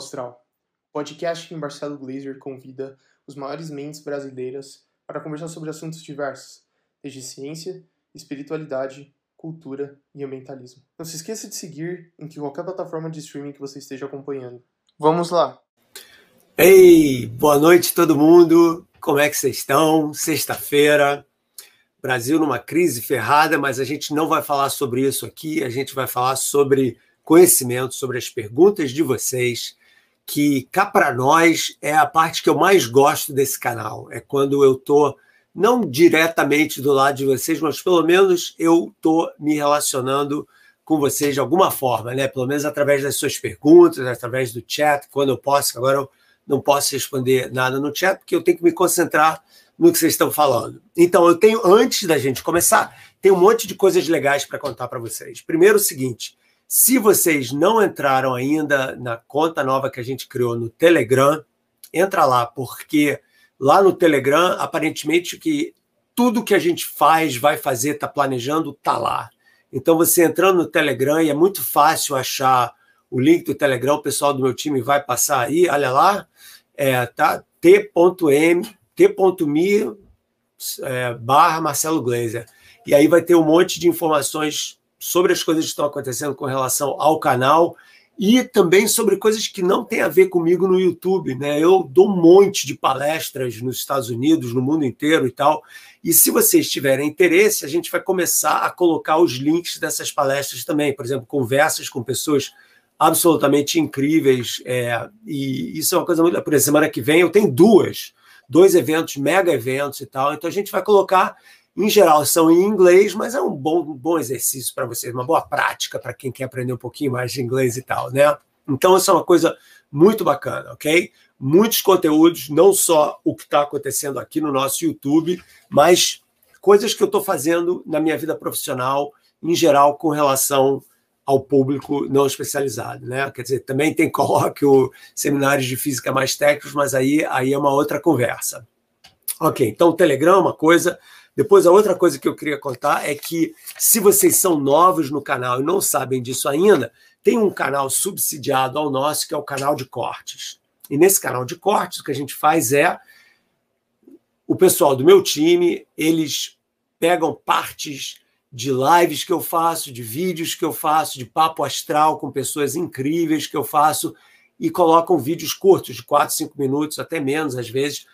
Astral, podcast em Marcelo Glazer convida os maiores mentes brasileiras para conversar sobre assuntos diversos, desde ciência, espiritualidade, cultura e ambientalismo. Não se esqueça de seguir em qualquer plataforma de streaming que você esteja acompanhando. Vamos lá! Ei, boa noite todo mundo! Como é que vocês estão? Sexta-feira, Brasil numa crise ferrada, mas a gente não vai falar sobre isso aqui, a gente vai falar sobre conhecimento, sobre as perguntas de vocês, que cá para nós é a parte que eu mais gosto desse canal. É quando eu estou não diretamente do lado de vocês, mas pelo menos eu estou me relacionando com vocês de alguma forma, né? Pelo menos através das suas perguntas, através do chat, quando eu posso, agora eu não posso responder nada no chat, porque eu tenho que me concentrar no que vocês estão falando. Então, eu tenho, antes da gente começar, tem um monte de coisas legais para contar para vocês. Primeiro, o seguinte: se vocês não entraram ainda na conta nova que a gente criou no Telegram, entra lá, porque lá no Telegram, aparentemente, que tudo que a gente faz, vai fazer, está planejando, está lá. Então, você entrando no Telegram, e é muito fácil achar o link do Telegram, o pessoal do meu time vai passar aí, olha lá, é, tá, t.m, t.me é, barra Marcelo Glazer. E aí vai ter um monte de informações sobre as coisas que estão acontecendo com relação ao canal e também sobre coisas que não têm a ver comigo no YouTube, né? Eu dou um monte de palestras nos Estados Unidos, no mundo inteiro e tal. E se vocês tiverem interesse, a gente vai começar a colocar os links dessas palestras também, por exemplo, conversas com pessoas absolutamente incríveis. É, e isso é uma coisa muito. Por exemplo, semana que vem eu tenho duas, dois eventos, mega eventos e tal. Então a gente vai colocar em geral são em inglês, mas é um bom, um bom exercício para vocês, uma boa prática para quem quer aprender um pouquinho mais de inglês e tal, né? Então, isso é uma coisa muito bacana, ok? Muitos conteúdos, não só o que está acontecendo aqui no nosso YouTube, mas coisas que eu estou fazendo na minha vida profissional, em geral, com relação ao público não especializado, né? Quer dizer, também tem colóquio, seminários de física mais técnicos, mas aí, aí é uma outra conversa. Ok, então o Telegram é uma coisa, depois, a outra coisa que eu queria contar é que, se vocês são novos no canal e não sabem disso ainda, tem um canal subsidiado ao nosso, que é o canal de cortes. E nesse canal de cortes, o que a gente faz é o pessoal do meu time, eles pegam partes de lives que eu faço, de vídeos que eu faço, de papo astral com pessoas incríveis que eu faço e colocam vídeos curtos, de 4, 5 minutos, até menos às vezes,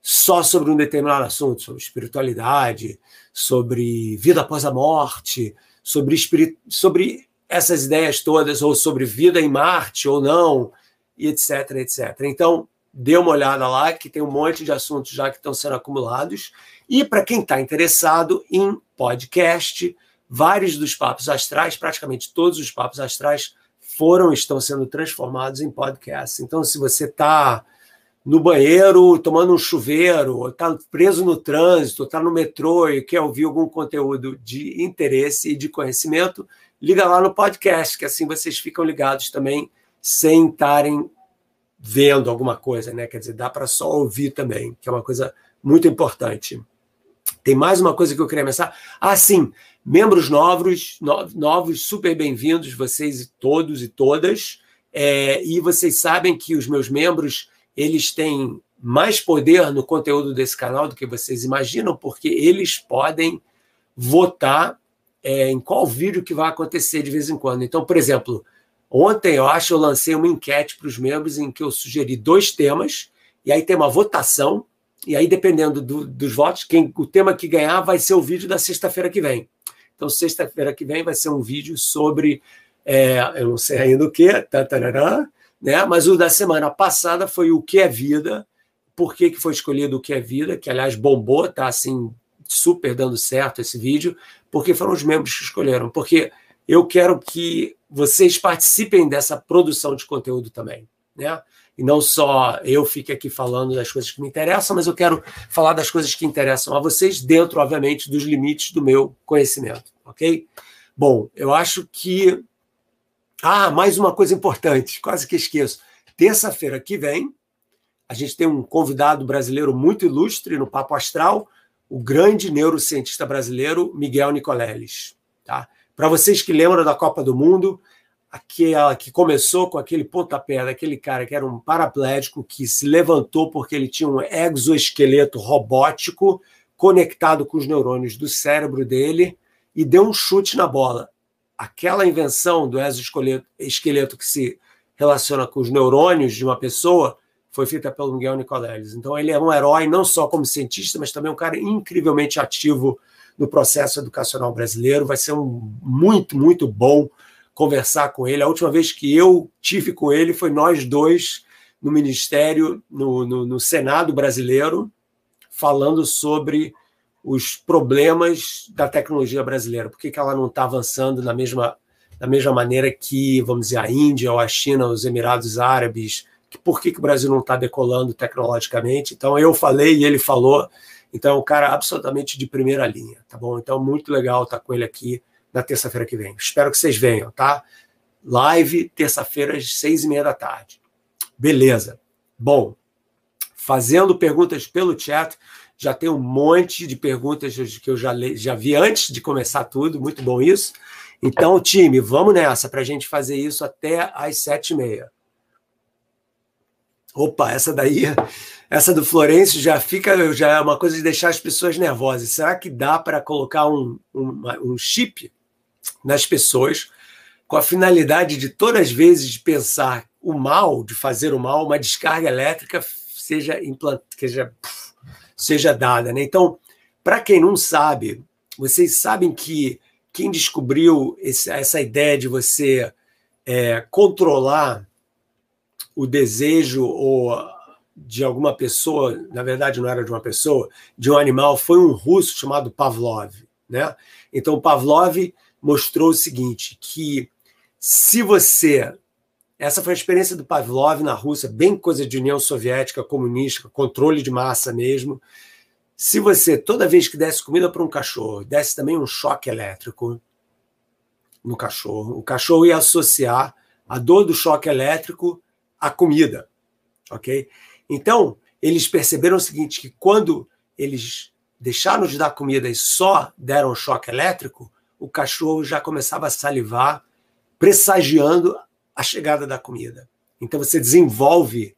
só sobre um determinado assunto, sobre espiritualidade, sobre vida após a morte, sobre, espirit... sobre essas ideias todas, ou sobre vida em Marte ou não, e etc, etc. Então, dê uma olhada lá, que tem um monte de assuntos já que estão sendo acumulados. E para quem está interessado em podcast, vários dos papos astrais, praticamente todos os papos astrais, foram estão sendo transformados em podcast. Então, se você está no banheiro tomando um chuveiro, está preso no trânsito, está no metrô e quer ouvir algum conteúdo de interesse e de conhecimento, liga lá no podcast, que assim vocês ficam ligados também sem estarem vendo alguma coisa, né? Quer dizer, dá para só ouvir também, que é uma coisa muito importante. Tem mais uma coisa que eu queria mencionar. Ah, sim, membros novos, novos super bem-vindos, vocês todos e todas. É, e vocês sabem que os meus membros eles têm mais poder no conteúdo desse canal do que vocês imaginam, porque eles podem votar é, em qual vídeo que vai acontecer de vez em quando. Então, por exemplo, ontem eu acho eu lancei uma enquete para os membros em que eu sugeri dois temas, e aí tem uma votação, e aí dependendo do, dos votos, quem, o tema que ganhar vai ser o vídeo da sexta-feira que vem. Então, sexta-feira que vem vai ser um vídeo sobre, é, eu não sei ainda o que, né? Mas o da semana passada foi o que é vida. Por que, que foi escolhido o que é vida? Que aliás bombou, tá assim super dando certo esse vídeo, porque foram os membros que escolheram. Porque eu quero que vocês participem dessa produção de conteúdo também, né? E não só eu fique aqui falando das coisas que me interessam, mas eu quero falar das coisas que interessam a vocês, dentro, obviamente, dos limites do meu conhecimento, ok? Bom, eu acho que ah, mais uma coisa importante, quase que esqueço. Terça-feira que vem, a gente tem um convidado brasileiro muito ilustre no Papo Astral, o grande neurocientista brasileiro Miguel Nicoleles. Tá? Para vocês que lembram da Copa do Mundo, aquela que começou com aquele pontapé daquele cara que era um paraplégico que se levantou porque ele tinha um exoesqueleto robótico conectado com os neurônios do cérebro dele e deu um chute na bola. Aquela invenção do exoesqueleto que se relaciona com os neurônios de uma pessoa foi feita pelo Miguel Nicoleles. Então ele é um herói não só como cientista, mas também um cara incrivelmente ativo no processo educacional brasileiro. Vai ser um muito, muito bom conversar com ele. A última vez que eu tive com ele foi nós dois no Ministério, no, no, no Senado brasileiro, falando sobre os problemas da tecnologia brasileira. Por que, que ela não está avançando na mesma, da mesma maneira que, vamos dizer, a Índia ou a China, os Emirados Árabes, por que, que o Brasil não está decolando tecnologicamente. Então, eu falei e ele falou. Então, um cara absolutamente de primeira linha, tá bom? Então, muito legal estar com ele aqui na terça-feira que vem. Espero que vocês venham, tá? Live, terça-feira, às seis e meia da tarde. Beleza. Bom, fazendo perguntas pelo chat. Já tem um monte de perguntas que eu já, já vi antes de começar tudo. Muito bom isso. Então, time, vamos nessa para a gente fazer isso até às sete e meia. Opa, essa daí, essa do Florencio já fica, já é uma coisa de deixar as pessoas nervosas. Será que dá para colocar um, um, um chip nas pessoas com a finalidade de todas as vezes de pensar o mal, de fazer o mal, uma descarga elétrica seja implant, seja, seja dada. Né? Então, para quem não sabe, vocês sabem que quem descobriu esse, essa ideia de você é, controlar o desejo ou de alguma pessoa, na verdade não era de uma pessoa, de um animal, foi um russo chamado Pavlov. Né? Então, Pavlov mostrou o seguinte: que se você essa foi a experiência do Pavlov na Rússia, bem coisa de União Soviética, comunista, controle de massa mesmo. Se você, toda vez que desse comida para um cachorro, desse também um choque elétrico no cachorro, o cachorro ia associar a dor do choque elétrico à comida. Ok? Então, eles perceberam o seguinte: que quando eles deixaram de dar comida e só deram choque elétrico, o cachorro já começava a salivar, pressagiando a chegada da comida. Então você desenvolve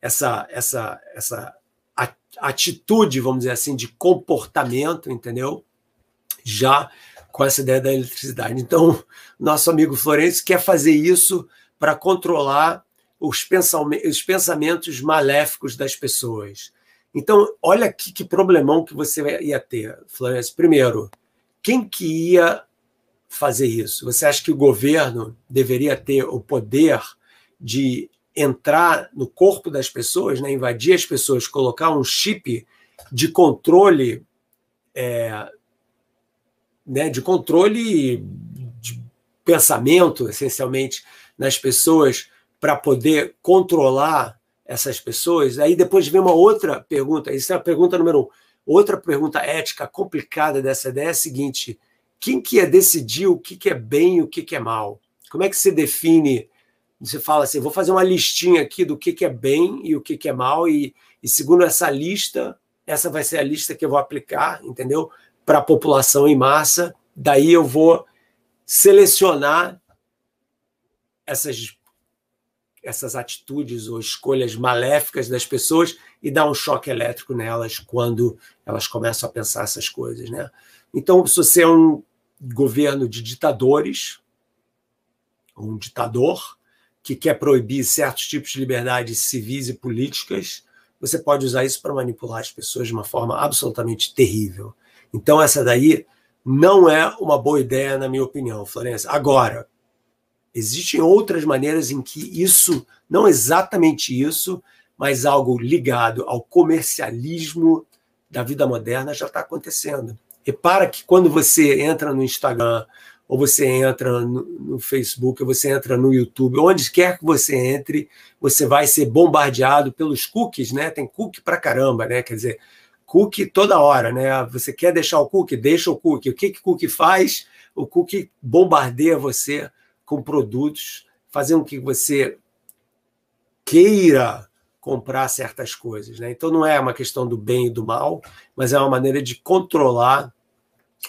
essa essa essa atitude, vamos dizer assim, de comportamento, entendeu? Já com essa ideia da eletricidade. Então, nosso amigo Florencio quer fazer isso para controlar os pensamentos, os pensamentos maléficos das pessoas. Então, olha que, que problemão que você ia ter, Florencio. Primeiro, quem que ia fazer isso? Você acha que o governo deveria ter o poder de entrar no corpo das pessoas, né, invadir as pessoas, colocar um chip de controle, é, né, de controle de pensamento, essencialmente, nas pessoas para poder controlar essas pessoas? Aí depois vem uma outra pergunta, isso é a pergunta número um. Outra pergunta ética complicada dessa ideia é a seguinte: quem que é decidir o que, que é bem e o que, que é mal? Como é que você define? Você fala assim, vou fazer uma listinha aqui do que, que é bem e o que, que é mal, e, e segundo essa lista, essa vai ser a lista que eu vou aplicar, entendeu? Para a população em massa. Daí eu vou selecionar essas, essas atitudes ou escolhas maléficas das pessoas e dar um choque elétrico nelas quando elas começam a pensar essas coisas, né? Então, se você é um governo de ditadores, um ditador que quer proibir certos tipos de liberdades civis e políticas, você pode usar isso para manipular as pessoas de uma forma absolutamente terrível. Então, essa daí não é uma boa ideia, na minha opinião, Florença. Agora, existem outras maneiras em que isso, não exatamente isso, mas algo ligado ao comercialismo da vida moderna já está acontecendo. Repara que quando você entra no Instagram, ou você entra no, no, Facebook, ou você entra no YouTube, onde quer que você entre, você vai ser bombardeado pelos cookies, né? Tem cookie pra caramba, né? Quer dizer, cookie toda hora, né? Você quer deixar o cookie? Deixa o cookie. O que que cookie faz? O cookie bombardeia você com produtos, fazendo que você queira comprar certas coisas. Né? Então não é uma questão do bem e do mal, mas é uma maneira de controlar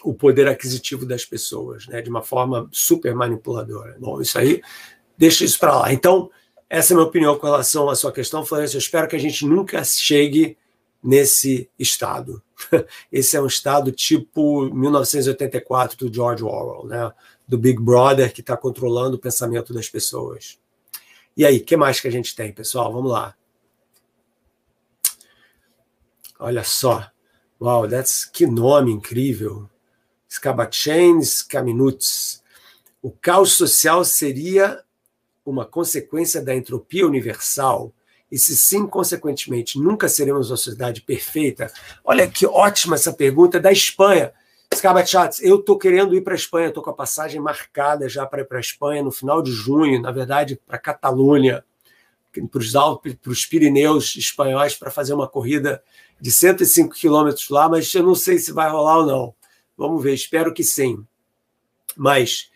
o poder aquisitivo das pessoas, né, de uma forma super manipuladora. Bom, isso aí, deixa isso para lá. Então, essa é a minha opinião com relação à sua questão, Florencio. Eu espero que a gente nunca chegue nesse estado. Esse é um estado tipo 1984 do George Orwell, né? do Big Brother que está controlando o pensamento das pessoas. E aí, o que mais que a gente tem, pessoal? Vamos lá. Olha só. Uau, that's, que nome incrível. Scabachens Caminuts. O caos social seria uma consequência da entropia universal? E se sim, consequentemente, nunca seremos uma sociedade perfeita? Olha que ótima essa pergunta da Espanha. Scabachats, eu estou querendo ir para a Espanha, estou com a passagem marcada já para ir para a Espanha no final de junho, na verdade, para a Catalunha, os Alpes, para os Pirineus espanhóis, para fazer uma corrida de 105 quilômetros lá, mas eu não sei se vai rolar ou não. Vamos ver, espero que sim. Mas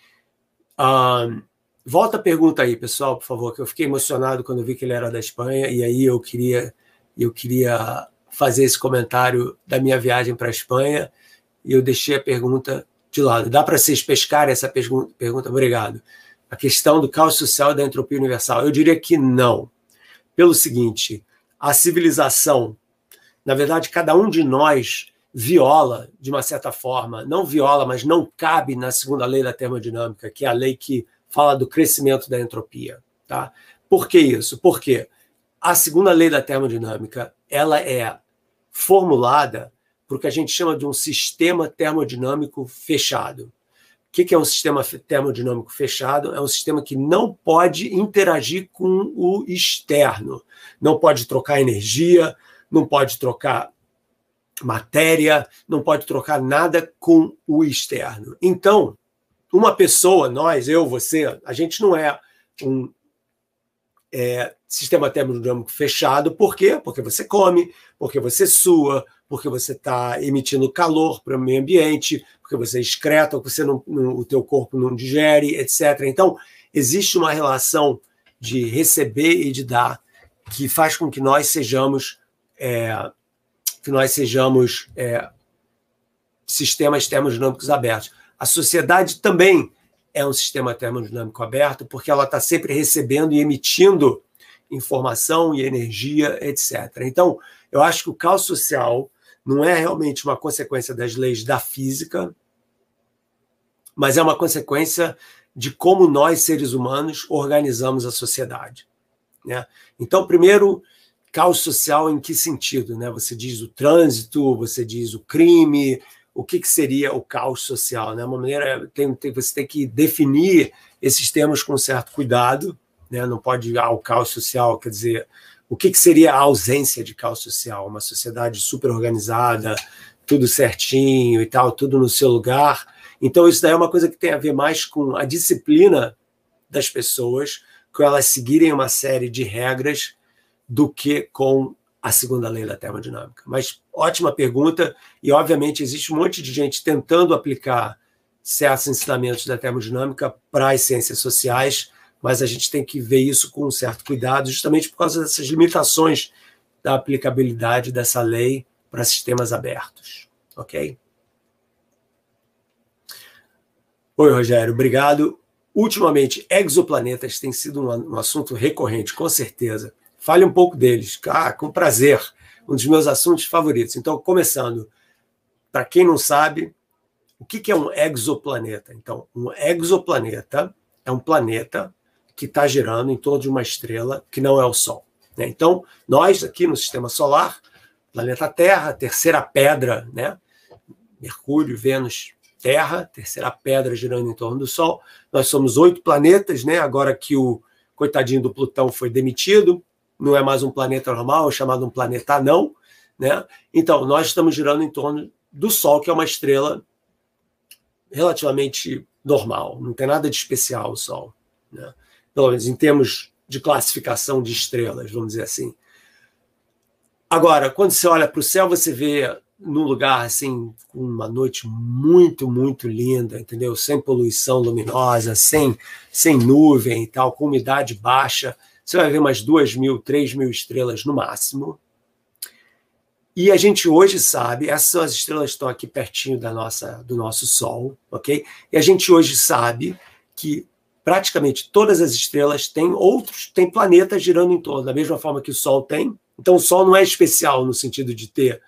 uh, volta a pergunta aí, pessoal, por favor, que eu fiquei emocionado quando vi que ele era da Espanha e aí eu queria eu queria fazer esse comentário da minha viagem para a Espanha e eu deixei a pergunta de lado. Dá para vocês pescarem essa pergunta? Obrigado. A questão do caos social e da entropia universal. Eu diria que não. Pelo seguinte, a civilização, na verdade, cada um de nós viola, de uma certa forma, não viola, mas não cabe na segunda lei da termodinâmica, que é a lei que fala do crescimento da entropia. Tá? Por que isso? Porque a segunda lei da termodinâmica ela é formulada para o que a gente chama de um sistema termodinâmico fechado. O que é um sistema termodinâmico fechado? É um sistema que não pode interagir com o externo, não pode trocar energia, não pode trocar matéria, não pode trocar nada com o externo. Então, uma pessoa, nós, eu, você, a gente não é um é, sistema termodinâmico fechado. Por quê? Porque você come, porque você sua, porque você está emitindo calor para o meio ambiente, porque você excreta, porque você não, o teu corpo não digere, etc. Então, existe uma relação de receber e de dar que faz com que nós sejamos é, que nós sejamos é, sistemas termodinâmicos abertos. A sociedade também é um sistema termodinâmico aberto, porque ela está sempre recebendo e emitindo informação e energia, etc. Então, eu acho que o caos social não é realmente uma consequência das leis da física, mas é uma consequência de como nós, seres humanos, organizamos a sociedade. Né? Então, primeiro, caos social em que sentido? Né? Você diz o trânsito, você diz o crime, o que, que seria o caos social? Né? Uma maneira, tem, tem, você tem que definir esses termos com certo cuidado, né? não pode, ah, o caos social, quer dizer, o que, que seria a ausência de caos social? Uma sociedade super organizada, tudo certinho e tal, tudo no seu lugar. Então, isso daí é uma coisa que tem a ver mais com a disciplina das pessoas, com elas seguirem uma série de regras, do que com a segunda lei da termodinâmica. Mas ótima pergunta, e obviamente existe um monte de gente tentando aplicar certos ensinamentos da termodinâmica para as ciências sociais, mas a gente tem que ver isso com um certo cuidado, justamente por causa dessas limitações da aplicabilidade dessa lei para sistemas abertos. Ok? Oi, Rogério, obrigado. Ultimamente, exoplanetas tem sido um assunto recorrente, com certeza. Fale um pouco deles. Ah, com prazer. Um dos meus assuntos favoritos. Então, começando, para quem não sabe, o que é um exoplaneta? Então, um exoplaneta é um planeta que está girando em torno de uma estrela que não é o Sol. Né? Então, nós aqui no Sistema Solar, planeta Terra, terceira pedra, né? Mercúrio, Vênus, Terra, terceira pedra girando em torno do Sol. Nós somos oito planetas, né? Agora que o coitadinho do Plutão foi demitido, não é mais um planeta normal, é chamado um planeta anão, né? Então, nós estamos girando em torno do Sol, que é uma estrela relativamente normal, não tem nada de especial o Sol, né? Pelo menos em termos de classificação de estrelas, vamos dizer assim. Agora, quando você olha para o céu, você vê num lugar assim, com uma noite muito, muito linda, entendeu? Sem poluição luminosa, sem, sem nuvem e tal, com umidade baixa. Você vai ver umas duas mil, três mil estrelas no máximo. E a gente hoje sabe, essas estrelas estão aqui pertinho da nossa, do nosso Sol, ok? E a gente hoje sabe que praticamente todas as estrelas têm outros, têm planetas girando em torno, da mesma forma que o Sol tem. Então o Sol não é especial no sentido de ter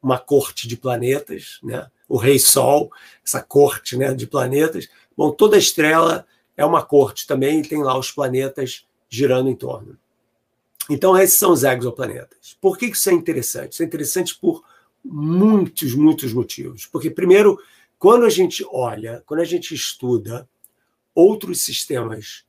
uma corte de planetas, né? O Rei Sol, essa corte, né, de planetas. Bom, toda estrela é uma corte também e tem lá os planetas girando em torno. Então, esses são os exoplanetas. Por que isso é interessante? Isso é interessante por muitos, muitos motivos. Porque, primeiro, quando a gente olha, quando a gente estuda outros sistemas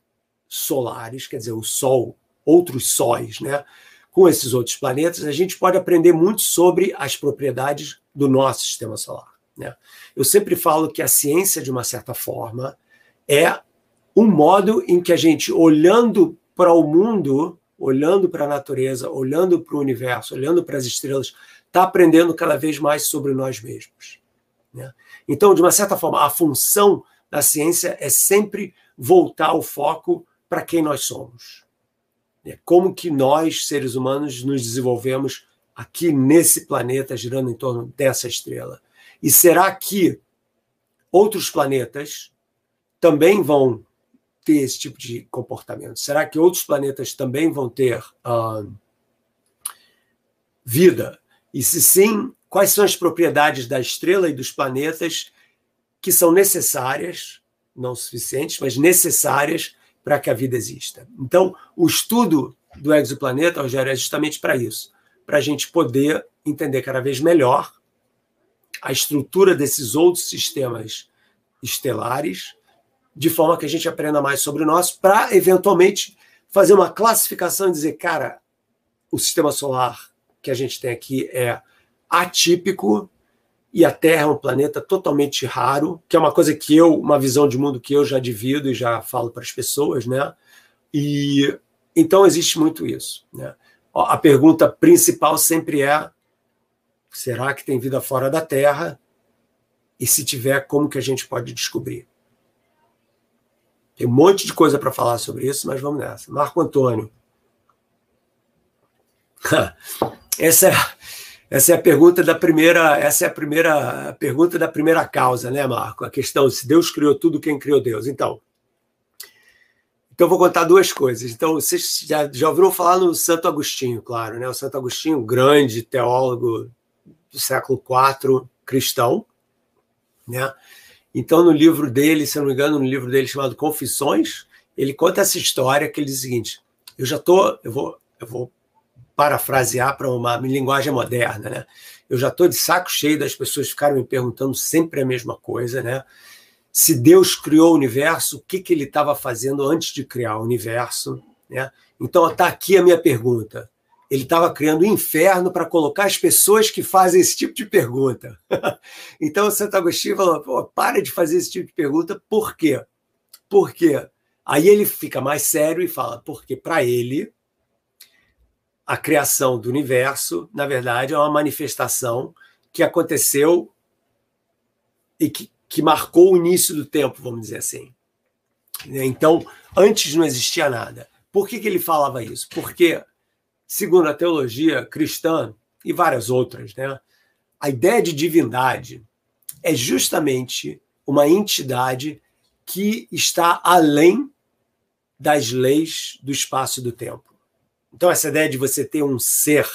solares, quer dizer, o Sol, outros sóis, né? Com esses outros planetas, a gente pode aprender muito sobre as propriedades do nosso sistema solar. Né? Eu sempre falo que a ciência, de uma certa forma, é um modo em que a gente, olhando para o mundo, olhando para a natureza, olhando para o universo, olhando para as estrelas, está aprendendo cada vez mais sobre nós mesmos. Né? Então, de uma certa forma, a função da ciência é sempre voltar o foco para quem nós somos. Né? Como que nós, seres humanos, nos desenvolvemos aqui nesse planeta, girando em torno dessa estrela. E será que outros planetas também vão ter esse tipo de comportamento? Será que outros planetas também vão ter uh, vida? E se sim, quais são as propriedades da estrela e dos planetas que são necessárias, não suficientes, mas necessárias para que a vida exista? Então, o estudo do exoplaneta, Rogério, é justamente para isso, para a gente poder entender cada vez melhor a estrutura desses outros sistemas estelares de forma que a gente aprenda mais sobre nós, para eventualmente fazer uma classificação e dizer, cara, o sistema solar que a gente tem aqui é atípico e a Terra é um planeta totalmente raro, que é uma coisa que eu, uma visão de mundo que eu já divido e já falo para as pessoas, né? E então existe muito isso, né? A pergunta principal sempre é: será que tem vida fora da Terra? E se tiver, como que a gente pode descobrir? Tem um monte de coisa para falar sobre isso, mas vamos nessa. Marco Antônio. Essa é, essa é a pergunta da primeira, essa é a primeira pergunta da primeira causa, né, Marco? A questão se Deus criou tudo, quem criou Deus? Então, então vou contar duas coisas. Então, vocês já, já ouviram falar no Santo Agostinho, claro, né? O Santo Agostinho, grande teólogo do século IV, cristão, né? Então, no livro dele, se não me engano, no livro dele chamado Confissões, ele conta essa história que ele diz o seguinte: eu já tô, eu vou, eu vou parafrasear para uma linguagem moderna, né? Eu já estou de saco cheio das pessoas ficarem me perguntando sempre a mesma coisa, né? Se Deus criou o universo, o que, que ele estava fazendo antes de criar o universo, né? Então está aqui a minha pergunta ele estava criando o um inferno para colocar as pessoas que fazem esse tipo de pergunta. então, Santo Agostinho falou: para de fazer esse tipo de pergunta, por quê? Por quê? Aí ele fica mais sério e fala: porque para ele, a criação do universo, na verdade, é uma manifestação que aconteceu e que, que marcou o início do tempo, vamos dizer assim. Então, antes não existia nada. Por que, que ele falava isso? Porque segundo a teologia cristã e várias outras, né, a ideia de divindade é justamente uma entidade que está além das leis do espaço e do tempo. Então, essa ideia de você ter um ser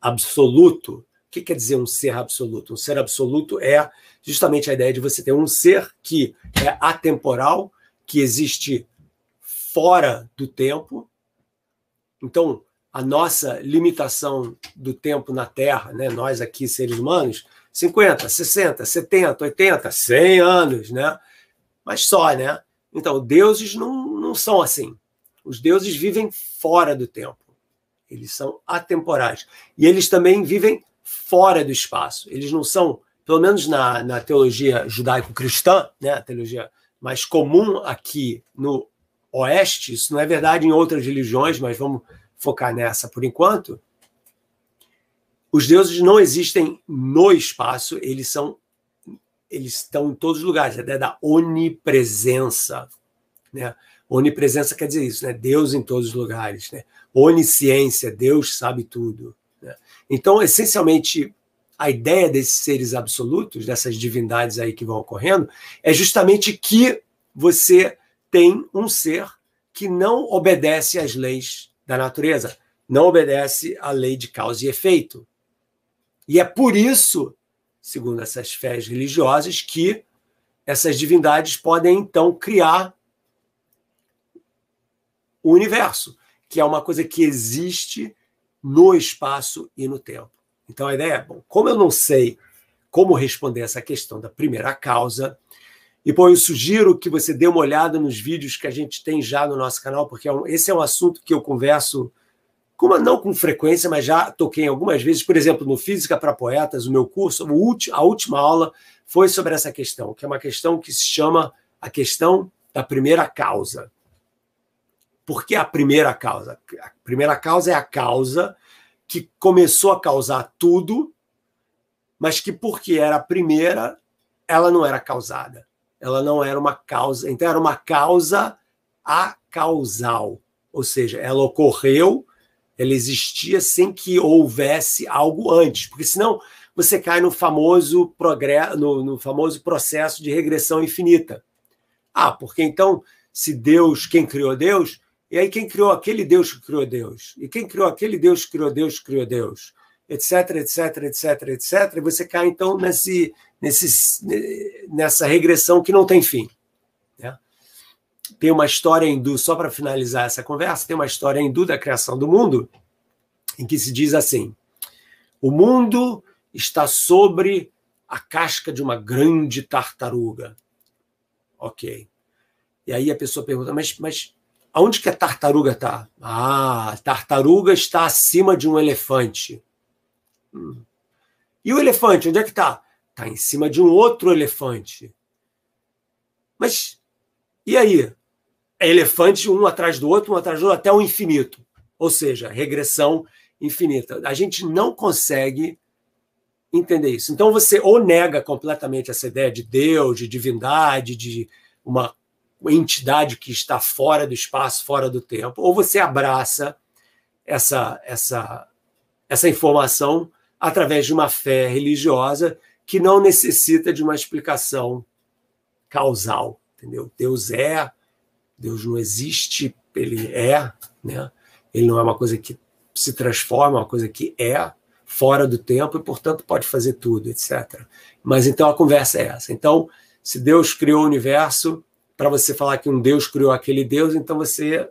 absoluto, o que quer dizer um ser absoluto? Um ser absoluto é justamente a ideia de você ter um ser que é atemporal, que existe fora do tempo. Então, a nossa limitação do tempo na Terra, né? nós aqui, seres humanos, 50, 60, 70, 80, 100 anos, né? Mas só, né? Então, deuses não, não são assim. Os deuses vivem fora do tempo. Eles são atemporais. E eles também vivem fora do espaço. Eles não são, pelo menos na, na teologia judaico-cristã, né? a teologia mais comum aqui no Oeste, isso não é verdade em outras religiões, mas vamos focar nessa por enquanto, os deuses não existem no espaço, eles são eles estão em todos os lugares, a ideia da onipresença, né? Onipresença quer dizer isso, né? Deus em todos os lugares, né? Onisciência, Deus sabe tudo. Né? Então, essencialmente, a ideia desses seres absolutos, dessas divindades aí que vão ocorrendo, é justamente que você tem um ser que não obedece às leis da natureza, não obedece à lei de causa e efeito. E é por isso, segundo essas fés religiosas, que essas divindades podem então criar o universo, que é uma coisa que existe no espaço e no tempo. Então a ideia é, bom, como eu não sei como responder essa questão da primeira causa, e bom, eu sugiro que você dê uma olhada nos vídeos que a gente tem já no nosso canal, porque é esse é um assunto que eu converso, como não com frequência, mas já toquei algumas vezes. Por exemplo, no Física para Poetas, o meu curso, a última aula foi sobre essa questão, que é uma questão que se chama a questão da primeira causa. Por que a primeira causa? A primeira causa é a causa que começou a causar tudo, mas que porque era a primeira, ela não era causada. Ela não era uma causa, então era uma causa acausal, ou seja, ela ocorreu, ela existia sem que houvesse algo antes, porque senão você cai no famoso progresso, no, no famoso processo de regressão infinita. Ah, porque então se Deus, quem criou Deus, e aí quem criou aquele Deus que criou Deus? E quem criou aquele Deus que criou Deus que criou Deus? Etc, etc, etc, etc. E você cai então nesse, nesse, nessa regressão que não tem fim. Né? Tem uma história hindu, só para finalizar essa conversa, tem uma história hindu da criação do mundo, em que se diz assim: o mundo está sobre a casca de uma grande tartaruga. Ok. E aí a pessoa pergunta, mas, mas Aonde que a tartaruga está? Ah, a tartaruga está acima de um elefante. Hum. E o elefante, onde é que está? Está em cima de um outro elefante. Mas e aí? É elefante um atrás do outro, um atrás do outro, até o infinito. Ou seja, regressão infinita. A gente não consegue entender isso. Então você ou nega completamente essa ideia de Deus, de divindade, de uma entidade que está fora do espaço, fora do tempo, ou você abraça essa, essa, essa informação através de uma fé religiosa que não necessita de uma explicação causal, entendeu? Deus é, Deus não existe, ele é, né? Ele não é uma coisa que se transforma, é uma coisa que é fora do tempo e, portanto, pode fazer tudo, etc. Mas então a conversa é essa. Então, se Deus criou o universo, para você falar que um Deus criou aquele Deus, então você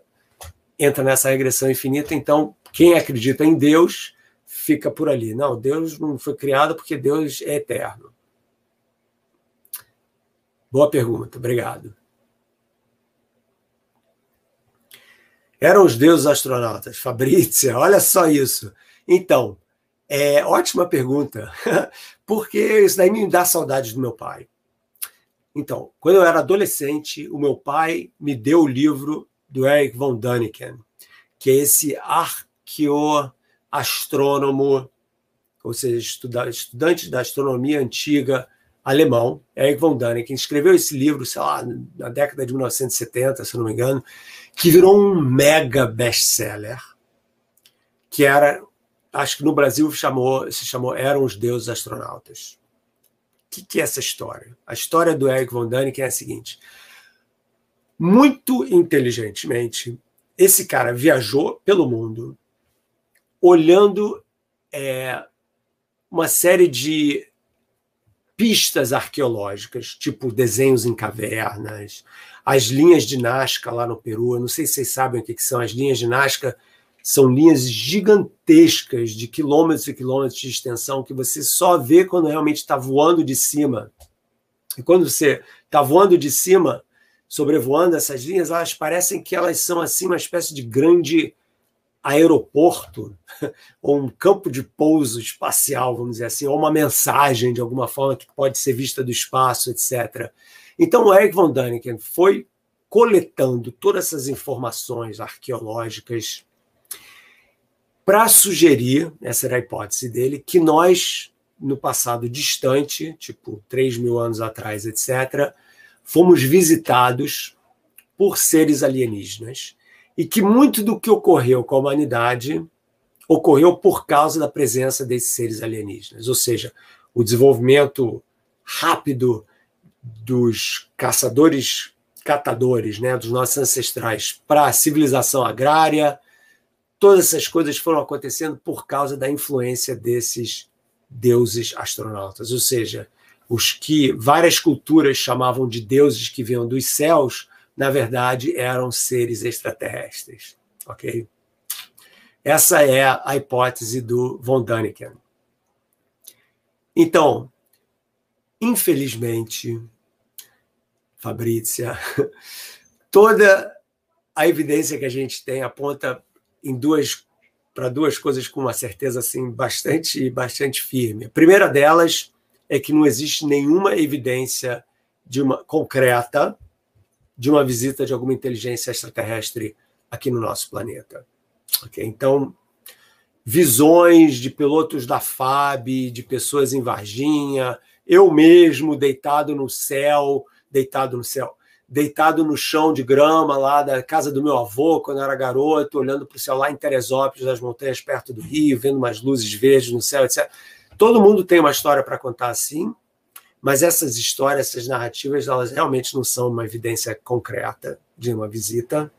entra nessa regressão infinita. Então, quem acredita em Deus fica por ali. Não, Deus não foi criado porque Deus é eterno. Boa pergunta, obrigado. Eram os deuses astronautas. Fabrícia, olha só isso. Então, é ótima pergunta, porque isso daí me dá saudades do meu pai. Então, quando eu era adolescente, o meu pai me deu o livro do Eric von Däniken, que é esse arqueoastrônomo, ou seja, estudante da astronomia antiga alemão, Eric von Däniken, escreveu esse livro, sei lá, na década de 1970, se não me engano, que virou um mega best-seller, que era, acho que no Brasil chamou, se chamou Eram os Deuses Astronautas que, que é essa história? A história do Eric von Däniken é a seguinte. Muito inteligentemente, esse cara viajou pelo mundo olhando é, uma série de pistas arqueológicas, tipo desenhos em cavernas, as linhas de Nazca lá no Peru. Eu não sei se vocês sabem o que, que são as linhas de Nazca são linhas gigantescas de quilômetros e quilômetros de extensão que você só vê quando realmente está voando de cima. E quando você está voando de cima, sobrevoando essas linhas, elas parecem que elas são assim uma espécie de grande aeroporto ou um campo de pouso espacial, vamos dizer assim, ou uma mensagem de alguma forma que pode ser vista do espaço, etc. Então, o Eric von Däniken foi coletando todas essas informações arqueológicas para sugerir, essa era a hipótese dele, que nós, no passado distante, tipo 3 mil anos atrás, etc., fomos visitados por seres alienígenas e que muito do que ocorreu com a humanidade ocorreu por causa da presença desses seres alienígenas, ou seja, o desenvolvimento rápido dos caçadores catadores, né, dos nossos ancestrais para a civilização agrária, todas essas coisas foram acontecendo por causa da influência desses deuses astronautas, ou seja, os que várias culturas chamavam de deuses que vinham dos céus, na verdade eram seres extraterrestres, ok? Essa é a hipótese do von Däniken. Então, infelizmente, Fabrícia, toda a evidência que a gente tem aponta em duas para duas coisas com uma certeza assim bastante bastante firme. A primeira delas é que não existe nenhuma evidência de uma concreta de uma visita de alguma inteligência extraterrestre aqui no nosso planeta. Então, visões de pilotos da FAB, de pessoas em Varginha, eu mesmo deitado no céu, deitado no céu, deitado no chão de grama lá da casa do meu avô, quando eu era garoto, olhando para o céu lá em Teresópolis, nas montanhas perto do Rio, vendo umas luzes verdes no céu, etc. Todo mundo tem uma história para contar assim, mas essas histórias, essas narrativas, elas realmente não são uma evidência concreta de uma visita.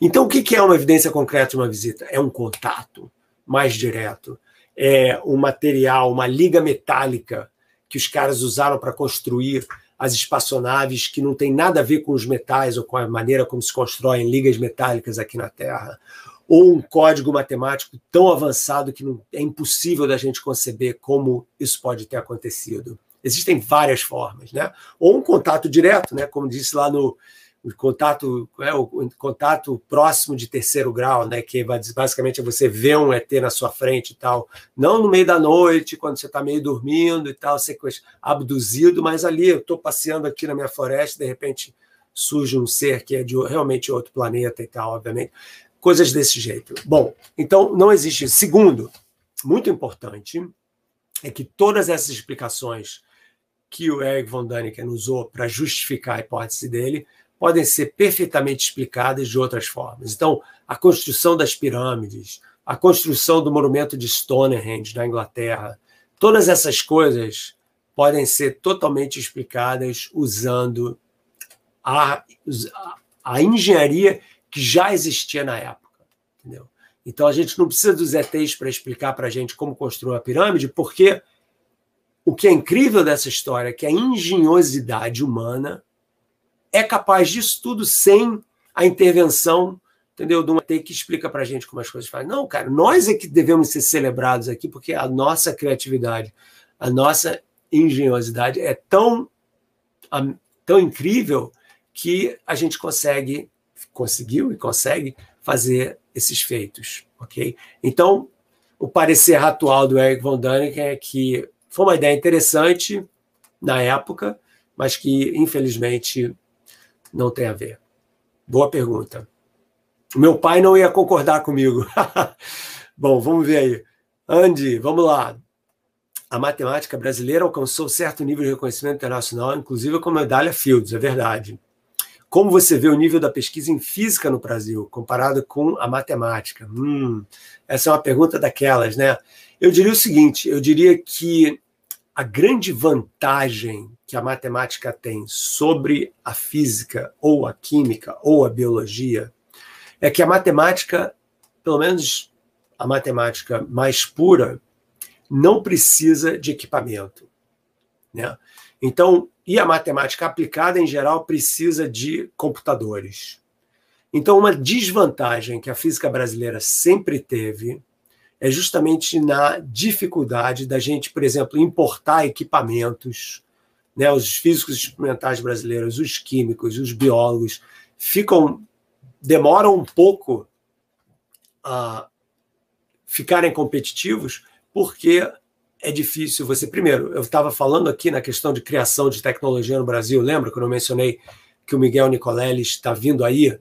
Então, o que é uma evidência concreta de uma visita? É um contato mais direto, é um material, uma liga metálica que os caras usaram para construir as espaçonaves que não tem nada a ver com os metais ou com a maneira como se constroem ligas metálicas aqui na Terra, ou um código matemático tão avançado que não, é impossível da gente conceber como isso pode ter acontecido. Existem várias formas, né? Ou um contato direto, né? Como disse lá no, o contato, é, o contato próximo de terceiro grau, né? Que basicamente é você ver um ET na sua frente e tal, não no meio da noite, quando você está meio dormindo e tal, ser abduzido, mas ali eu estou passeando aqui na minha floresta, de repente surge um ser que é de realmente outro planeta e tal, obviamente, coisas desse jeito. Bom, então não existe. Segundo, muito importante, é que todas essas explicações que o Eric von Däniken usou para justificar a hipótese dele podem ser perfeitamente explicadas de outras formas. Então, a construção das pirâmides, a construção do monumento de Stonehenge na Inglaterra, todas essas coisas podem ser totalmente explicadas usando a, a engenharia que já existia na época. Entendeu? Então a gente não precisa dos ETs para explicar para a gente como construir uma pirâmide, porque o que é incrível dessa história é que a engenhosidade humana é capaz disso tudo sem a intervenção, entendeu? De um ET que explica para a gente como as coisas fazem. Não, cara, nós é que devemos ser celebrados aqui, porque a nossa criatividade, a nossa engenhosidade é tão, tão incrível que a gente consegue, conseguiu e consegue fazer esses feitos, ok? Então, o parecer atual do Eric von Däniken é que foi uma ideia interessante na época, mas que, infelizmente, não tem a ver? Boa pergunta. Meu pai não ia concordar comigo. Bom, vamos ver aí. Andy, vamos lá. A matemática brasileira alcançou certo nível de reconhecimento internacional, inclusive com a medalha Fields, é verdade. Como você vê o nível da pesquisa em física no Brasil, comparado com a matemática? Hum, essa é uma pergunta daquelas, né? Eu diria o seguinte: eu diria que a grande vantagem que a matemática tem sobre a física, ou a química, ou a biologia, é que a matemática, pelo menos a matemática mais pura, não precisa de equipamento. Né? Então, e a matemática aplicada, em geral, precisa de computadores. Então, uma desvantagem que a física brasileira sempre teve é justamente na dificuldade da gente, por exemplo, importar equipamentos. Né? Os físicos experimentais brasileiros, os químicos, os biólogos, ficam demoram um pouco a ficarem competitivos, porque é difícil você. Primeiro, eu estava falando aqui na questão de criação de tecnologia no Brasil, lembra quando eu mencionei que o Miguel Nicolelli está vindo aí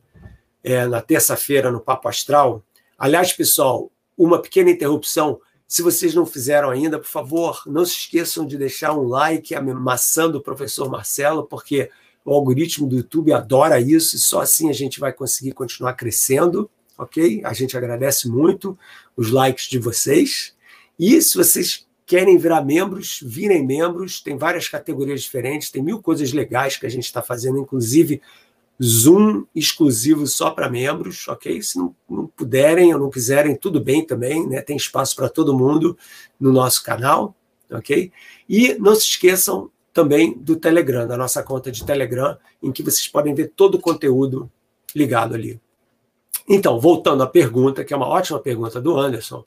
é, na terça-feira no Papo Astral? Aliás, pessoal, uma pequena interrupção. Se vocês não fizeram ainda, por favor, não se esqueçam de deixar um like, a maçã do professor Marcelo, porque o algoritmo do YouTube adora isso e só assim a gente vai conseguir continuar crescendo, ok? A gente agradece muito os likes de vocês. E se vocês querem virar membros, virem membros, tem várias categorias diferentes, tem mil coisas legais que a gente está fazendo, inclusive Zoom exclusivo só para membros, ok? Se não, não, puderem ou não quiserem, tudo bem também, né? Tem espaço para todo mundo no nosso canal, ok? E não se esqueçam também do Telegram, da nossa conta de Telegram, em que vocês podem ver todo o conteúdo ligado ali. Então, voltando à pergunta, que é uma ótima pergunta do Anderson,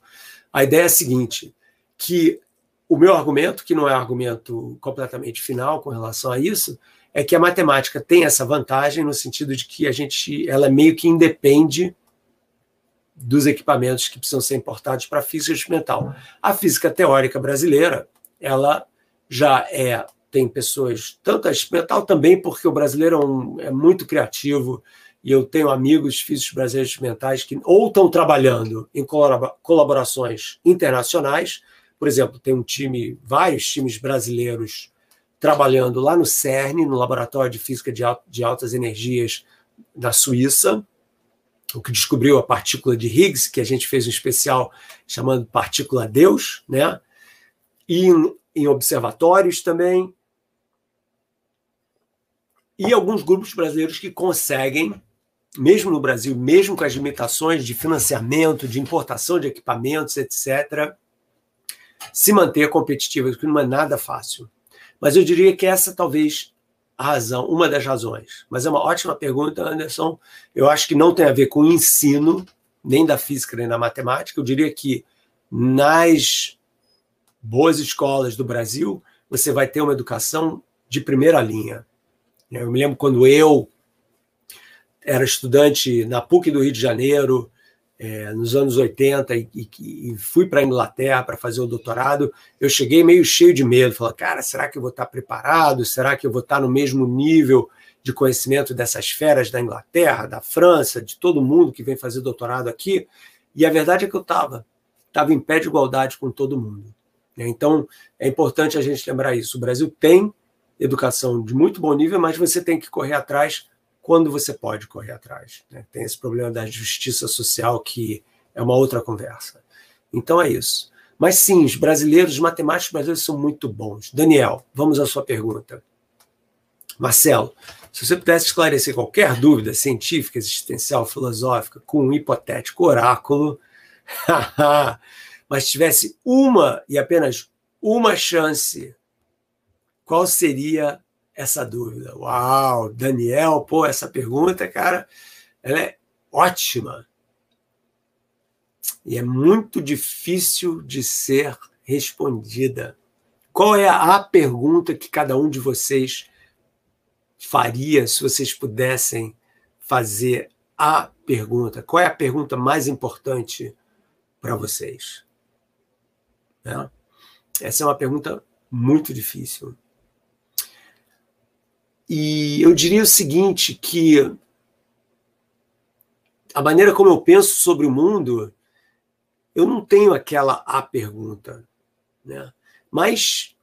a ideia é a seguinte: que o meu argumento, que não é argumento completamente final com relação a isso, é que a matemática tem essa vantagem no sentido de que a gente, ela meio que independe dos equipamentos que precisam ser importados para a física experimental. A física teórica brasileira, ela já é tem pessoas, tanto a experimental também, porque o brasileiro é, um, é muito criativo, e eu tenho amigos físicos brasileiros experimentais que ou estão trabalhando em colaborações internacionais, por exemplo, tem um time, vários times brasileiros trabalhando lá no CERN, no Laboratório de Física de Altas Energias da Suíça, o que descobriu a partícula de Higgs, que a gente fez um especial chamando partícula Deus, né? E em, em observatórios também. E alguns grupos brasileiros que conseguem, mesmo no Brasil, mesmo com as limitações de financiamento, de importação de equipamentos, etc., se manter competitiva, que não é nada fácil. Mas eu diria que essa talvez a razão, uma das razões. Mas é uma ótima pergunta, Anderson. Eu acho que não tem a ver com ensino, nem da física, nem da matemática. Eu diria que nas boas escolas do Brasil, você vai ter uma educação de primeira linha. Eu me lembro quando eu era estudante na PUC do Rio de Janeiro, é, nos anos 80 e, e, e fui para a Inglaterra para fazer o doutorado, eu cheguei meio cheio de medo. Falei, cara, será que eu vou estar preparado? Será que eu vou estar no mesmo nível de conhecimento dessas feras da Inglaterra, da França, de todo mundo que vem fazer doutorado aqui? E a verdade é que eu estava. Estava em pé de igualdade com todo mundo. Então, é importante a gente lembrar isso. O Brasil tem educação de muito bom nível, mas você tem que correr atrás quando você pode correr atrás. Né? Tem esse problema da justiça social que é uma outra conversa. Então é isso. Mas sim, os brasileiros, os matemáticos brasileiros são muito bons. Daniel, vamos à sua pergunta. Marcelo, se você pudesse esclarecer qualquer dúvida científica, existencial, filosófica, com um hipotético oráculo, mas tivesse uma e apenas uma chance, qual seria essa dúvida. Uau, Daniel, pô, essa pergunta, cara, ela é ótima. E é muito difícil de ser respondida. Qual é a pergunta que cada um de vocês faria se vocês pudessem fazer a pergunta? Qual é a pergunta mais importante para vocês? Né? Essa é uma pergunta muito difícil. E eu diria o seguinte, que a maneira como eu penso sobre o mundo, eu não tenho aquela a pergunta, né? Mas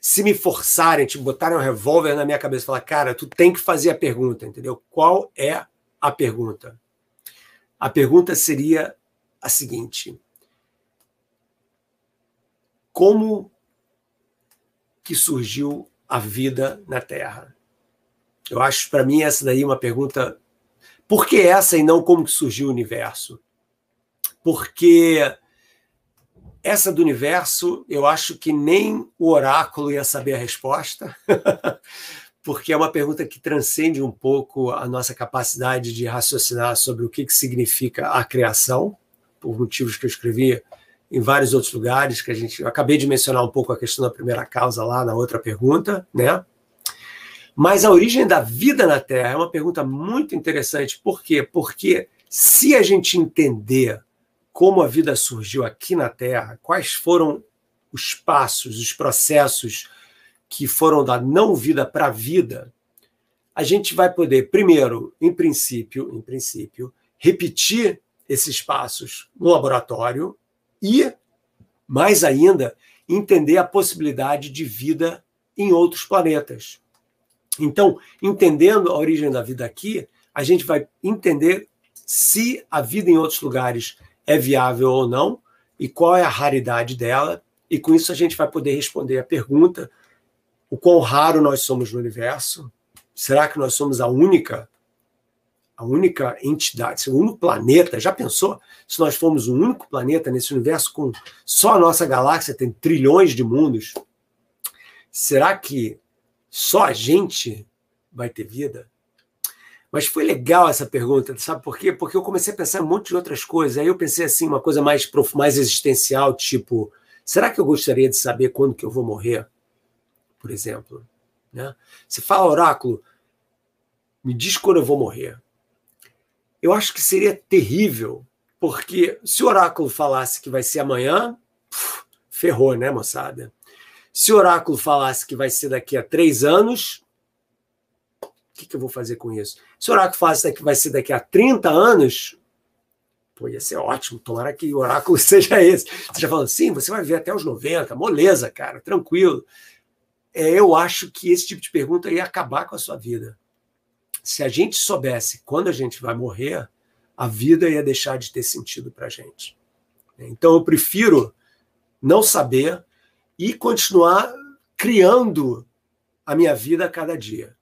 se me forçarem, tipo, botarem um revólver na minha cabeça e falar, cara, tu tem que fazer a pergunta, entendeu? Qual é a pergunta? A pergunta seria a seguinte: Como que surgiu a vida na Terra? Eu acho, para mim, essa daí é uma pergunta. Por que essa e não como que surgiu o universo? Porque essa do universo, eu acho que nem o oráculo ia saber a resposta, porque é uma pergunta que transcende um pouco a nossa capacidade de raciocinar sobre o que, que significa a criação, por motivos que eu escrevi em vários outros lugares, que a gente. Eu acabei de mencionar um pouco a questão da primeira causa lá na outra pergunta, né? Mas a origem da vida na Terra é uma pergunta muito interessante. Por quê? Porque se a gente entender como a vida surgiu aqui na Terra, quais foram os passos, os processos que foram da não vida para a vida, a gente vai poder, primeiro, em princípio, em princípio, repetir esses passos no laboratório e, mais ainda, entender a possibilidade de vida em outros planetas. Então, entendendo a origem da vida aqui, a gente vai entender se a vida em outros lugares é viável ou não e qual é a raridade dela. E com isso a gente vai poder responder a pergunta: o quão raro nós somos no universo? Será que nós somos a única a única entidade, o único planeta. Já pensou se nós formos o único planeta nesse universo com só a nossa galáxia tem trilhões de mundos? Será que só a gente vai ter vida? Mas foi legal essa pergunta, sabe por quê? Porque eu comecei a pensar um monte de outras coisas. Aí eu pensei assim, uma coisa mais mais existencial, tipo, será que eu gostaria de saber quando que eu vou morrer? Por exemplo, né? Você fala oráculo, me diz quando eu vou morrer eu acho que seria terrível, porque se o oráculo falasse que vai ser amanhã, ferrou, né, moçada? Se o oráculo falasse que vai ser daqui a três anos, o que, que eu vou fazer com isso? Se o oráculo falasse que vai ser daqui a 30 anos, pô, ia ser ótimo, tomara que o oráculo seja esse. Você já falou, sim, você vai ver até os 90, moleza, cara, tranquilo. É, eu acho que esse tipo de pergunta ia acabar com a sua vida se a gente soubesse quando a gente vai morrer, a vida ia deixar de ter sentido para gente. Então eu prefiro não saber e continuar criando a minha vida a cada dia.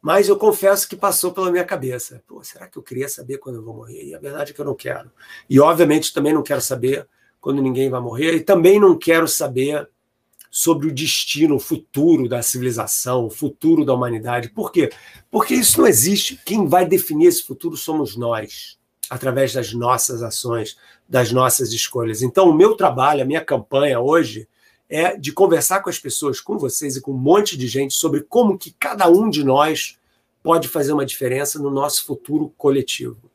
Mas eu confesso que passou pela minha cabeça. Será que eu queria saber quando eu vou morrer? E a verdade é que eu não quero. E obviamente também não quero saber quando ninguém vai morrer. E também não quero saber sobre o destino, o futuro da civilização, o futuro da humanidade. Por quê? Porque isso não existe. Quem vai definir esse futuro somos nós, através das nossas ações, das nossas escolhas. Então, o meu trabalho, a minha campanha hoje é de conversar com as pessoas, com vocês e com um monte de gente sobre como que cada um de nós pode fazer uma diferença no nosso futuro coletivo,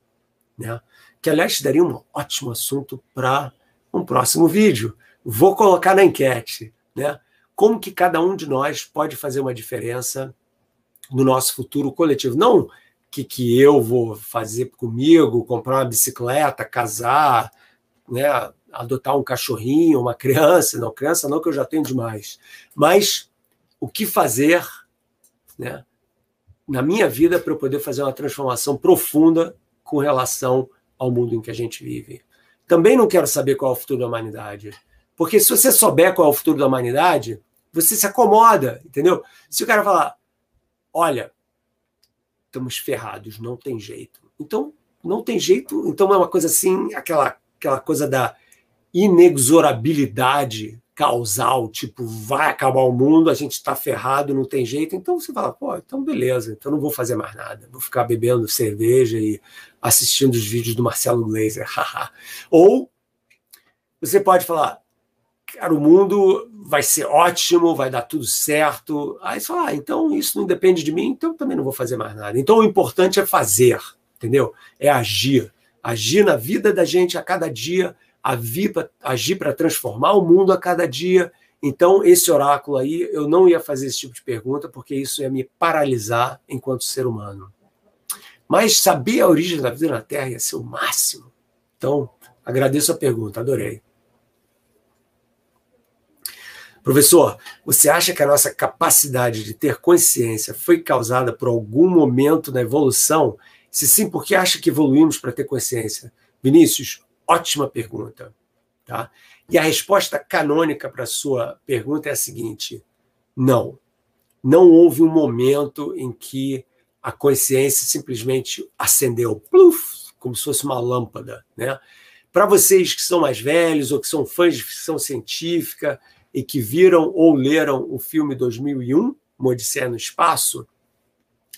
né? Que aliás daria um ótimo assunto para um próximo vídeo. Vou colocar na enquete né? Como que cada um de nós pode fazer uma diferença no nosso futuro coletivo? Não que, que eu vou fazer comigo, comprar uma bicicleta, casar, né? Adotar um cachorrinho, uma criança, não, criança não, que eu já tenho demais. Mas o que fazer né, na minha vida para eu poder fazer uma transformação profunda com relação ao mundo em que a gente vive. Também não quero saber qual é o futuro da humanidade. Porque se você souber qual é o futuro da humanidade, você se acomoda, entendeu? Se o cara falar, olha, estamos ferrados, não tem jeito. Então, não tem jeito. Então é uma coisa assim, aquela, aquela coisa da inexorabilidade causal, tipo, vai acabar o mundo, a gente está ferrado, não tem jeito. Então você fala, pô, então beleza, então não vou fazer mais nada. Vou ficar bebendo cerveja e assistindo os vídeos do Marcelo Glazer. Ou você pode falar, cara, o mundo vai ser ótimo, vai dar tudo certo. Aí você fala, ah, então isso não depende de mim, então também não vou fazer mais nada. Então o importante é fazer, entendeu? É agir. Agir na vida da gente a cada dia, agir para transformar o mundo a cada dia. Então, esse oráculo aí, eu não ia fazer esse tipo de pergunta, porque isso ia me paralisar enquanto ser humano. Mas saber a origem da vida na Terra ia ser o máximo. Então, agradeço a pergunta, adorei. Professor, você acha que a nossa capacidade de ter consciência foi causada por algum momento na evolução? Se sim, por que acha que evoluímos para ter consciência? Vinícius, ótima pergunta. Tá? E a resposta canônica para a sua pergunta é a seguinte: não. Não houve um momento em que a consciência simplesmente acendeu, pluf, como se fosse uma lâmpada. Né? Para vocês que são mais velhos ou que são fãs de ficção científica, e que viram ou leram o filme 2001, Uma Odisseia no Espaço,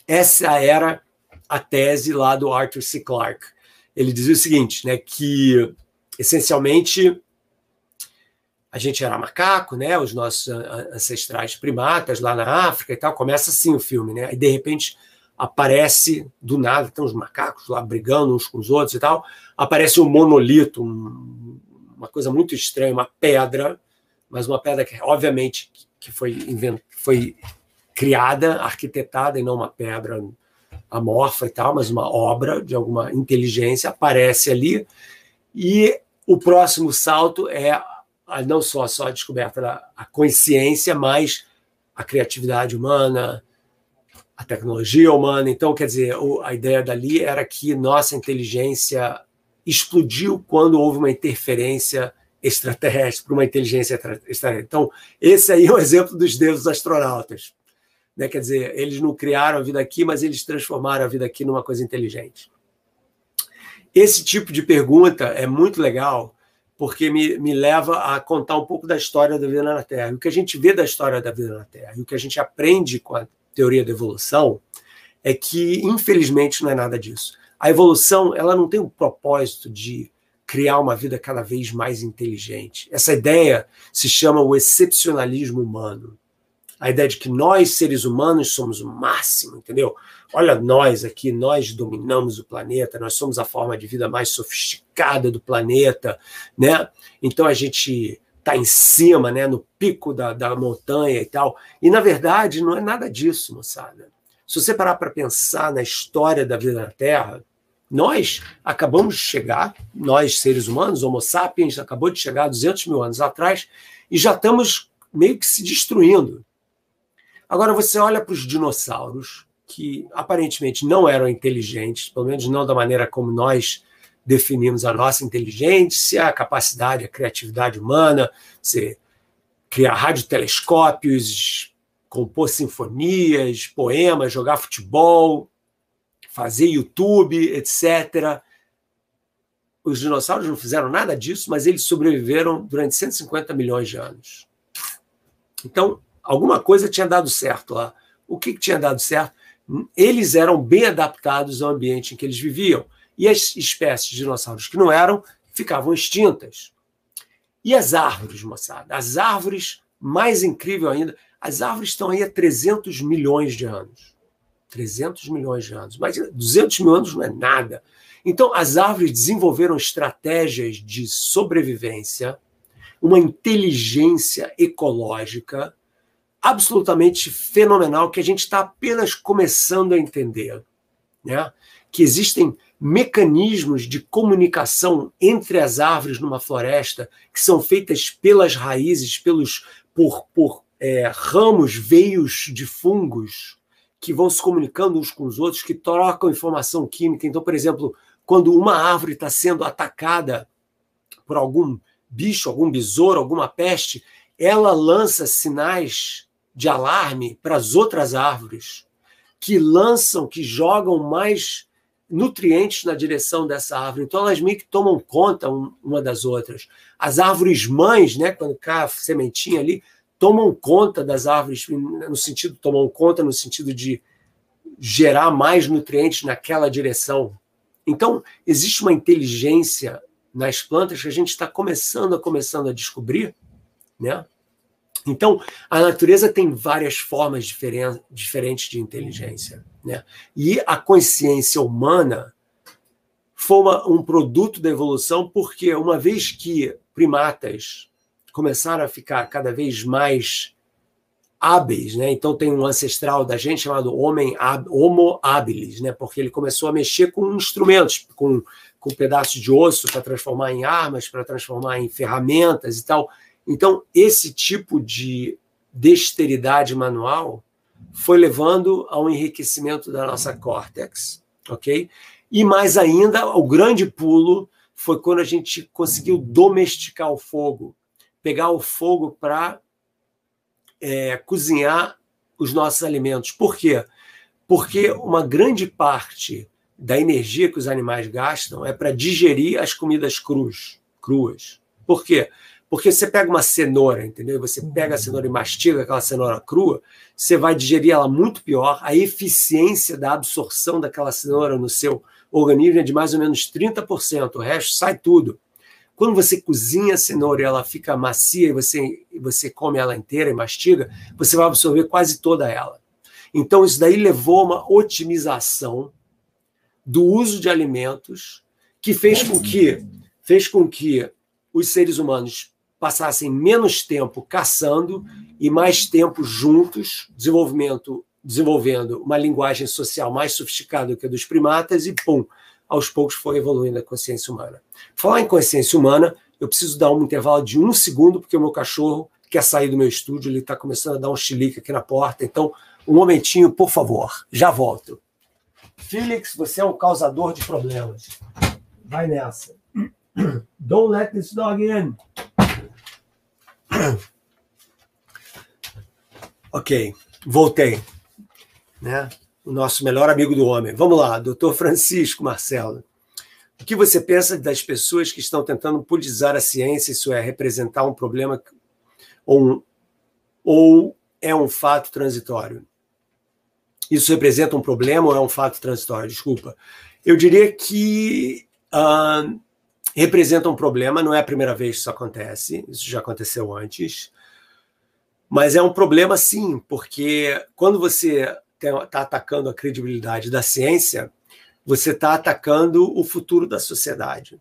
essa era a tese lá do Arthur C. Clarke. Ele dizia o seguinte, né, que essencialmente a gente era macaco, né, os nossos ancestrais primatas lá na África e tal, começa assim o filme, né, e de repente aparece do nada, tem uns macacos lá brigando uns com os outros e tal, aparece um monolito, um, uma coisa muito estranha, uma pedra, mas uma pedra que, obviamente, que foi, invent... foi criada, arquitetada, e não uma pedra amorfa e tal, mas uma obra de alguma inteligência aparece ali. E o próximo salto é não só, só a descoberta da consciência, mas a criatividade humana, a tecnologia humana. Então, quer dizer, a ideia dali era que nossa inteligência explodiu quando houve uma interferência extraterrestre para uma inteligência extraterrestre. Então, esse aí é o exemplo dos deuses astronautas. Né? Quer dizer, eles não criaram a vida aqui, mas eles transformaram a vida aqui numa coisa inteligente. Esse tipo de pergunta é muito legal, porque me, me leva a contar um pouco da história da vida na Terra. o que a gente vê da história da vida na Terra e o que a gente aprende com a teoria da evolução é que, infelizmente, não é nada disso. A evolução ela não tem o propósito de criar uma vida cada vez mais inteligente. Essa ideia se chama o excepcionalismo humano a ideia de que nós, seres humanos, somos o máximo, entendeu? Olha, nós aqui, nós dominamos o planeta, nós somos a forma de vida mais sofisticada do planeta, né? Então a gente está em cima, né, no pico da, da montanha e tal. E na verdade não é nada disso, moçada. Se você parar para pensar na história da vida na Terra, nós acabamos de chegar, nós seres humanos, Homo sapiens, acabou de chegar 200 mil anos atrás e já estamos meio que se destruindo. Agora você olha para os dinossauros, que aparentemente não eram inteligentes, pelo menos não da maneira como nós definimos a nossa inteligência, a capacidade, a criatividade humana, você criar radiotelescópios, compor sinfonias, poemas, jogar futebol, fazer YouTube, etc. Os dinossauros não fizeram nada disso, mas eles sobreviveram durante 150 milhões de anos. Então, alguma coisa tinha dado certo lá. O que, que tinha dado certo? Eles eram bem adaptados ao ambiente em que eles viviam. E as espécies de dinossauros que não eram ficavam extintas. E as árvores, moçada? As árvores, mais incrível ainda, as árvores estão aí há 300 milhões de anos. 300 milhões de anos. Mas 200 mil anos não é nada. Então, as árvores desenvolveram estratégias de sobrevivência, uma inteligência ecológica absolutamente fenomenal que a gente está apenas começando a entender. Né? Que existem mecanismos de comunicação entre as árvores numa floresta que são feitas pelas raízes, pelos por, por é, ramos, veios de fungos que vão se comunicando uns com os outros, que trocam informação química. Então, por exemplo, quando uma árvore está sendo atacada por algum bicho, algum besouro, alguma peste, ela lança sinais de alarme para as outras árvores, que lançam, que jogam mais nutrientes na direção dessa árvore. Então elas meio que tomam conta uma das outras. As árvores mães, né, quando cai a sementinha ali, tomam conta das árvores no sentido tomam conta no sentido de gerar mais nutrientes naquela direção. Então existe uma inteligência nas plantas que a gente está começando a começando a descobrir, né? Então, a natureza tem várias formas diferen diferentes de inteligência. Né? E a consciência humana foi um produto da evolução, porque uma vez que primatas começaram a ficar cada vez mais hábeis, né? Então tem um ancestral da gente chamado homem Homo habilis, né? Porque ele começou a mexer com instrumentos, com, com pedaços de osso para transformar em armas, para transformar em ferramentas e tal. Então, esse tipo de dexteridade manual foi levando ao enriquecimento da nossa córtex, ok? E mais ainda, o grande pulo foi quando a gente conseguiu domesticar o fogo, pegar o fogo para é, cozinhar os nossos alimentos. Por quê? Porque uma grande parte da energia que os animais gastam é para digerir as comidas cruas. Por quê? Porque você pega uma cenoura, entendeu? Você pega a cenoura e mastiga aquela cenoura crua, você vai digerir ela muito pior. A eficiência da absorção daquela cenoura no seu organismo é de mais ou menos 30%. O resto sai tudo. Quando você cozinha a cenoura e ela fica macia e você, você come ela inteira e mastiga, você vai absorver quase toda ela. Então, isso daí levou a uma otimização do uso de alimentos que fez com que, fez com que os seres humanos passassem menos tempo caçando e mais tempo juntos, desenvolvimento, desenvolvendo uma linguagem social mais sofisticada que a dos primatas e, pum, aos poucos foi evoluindo a consciência humana. Falar em consciência humana, eu preciso dar um intervalo de um segundo, porque o meu cachorro quer sair do meu estúdio, ele está começando a dar um chilique aqui na porta. Então, um momentinho, por favor, já volto. Felix, você é um causador de problemas. Vai nessa. Don't let this dog in. Ok, voltei. Né? O nosso melhor amigo do homem. Vamos lá, doutor Francisco Marcelo. O que você pensa das pessoas que estão tentando politizar a ciência, isso é, representar um problema ou, um, ou é um fato transitório? Isso representa um problema ou é um fato transitório? Desculpa. Eu diria que uh, representa um problema, não é a primeira vez que isso acontece, isso já aconteceu antes. Mas é um problema sim, porque quando você está atacando a credibilidade da ciência, você está atacando o futuro da sociedade.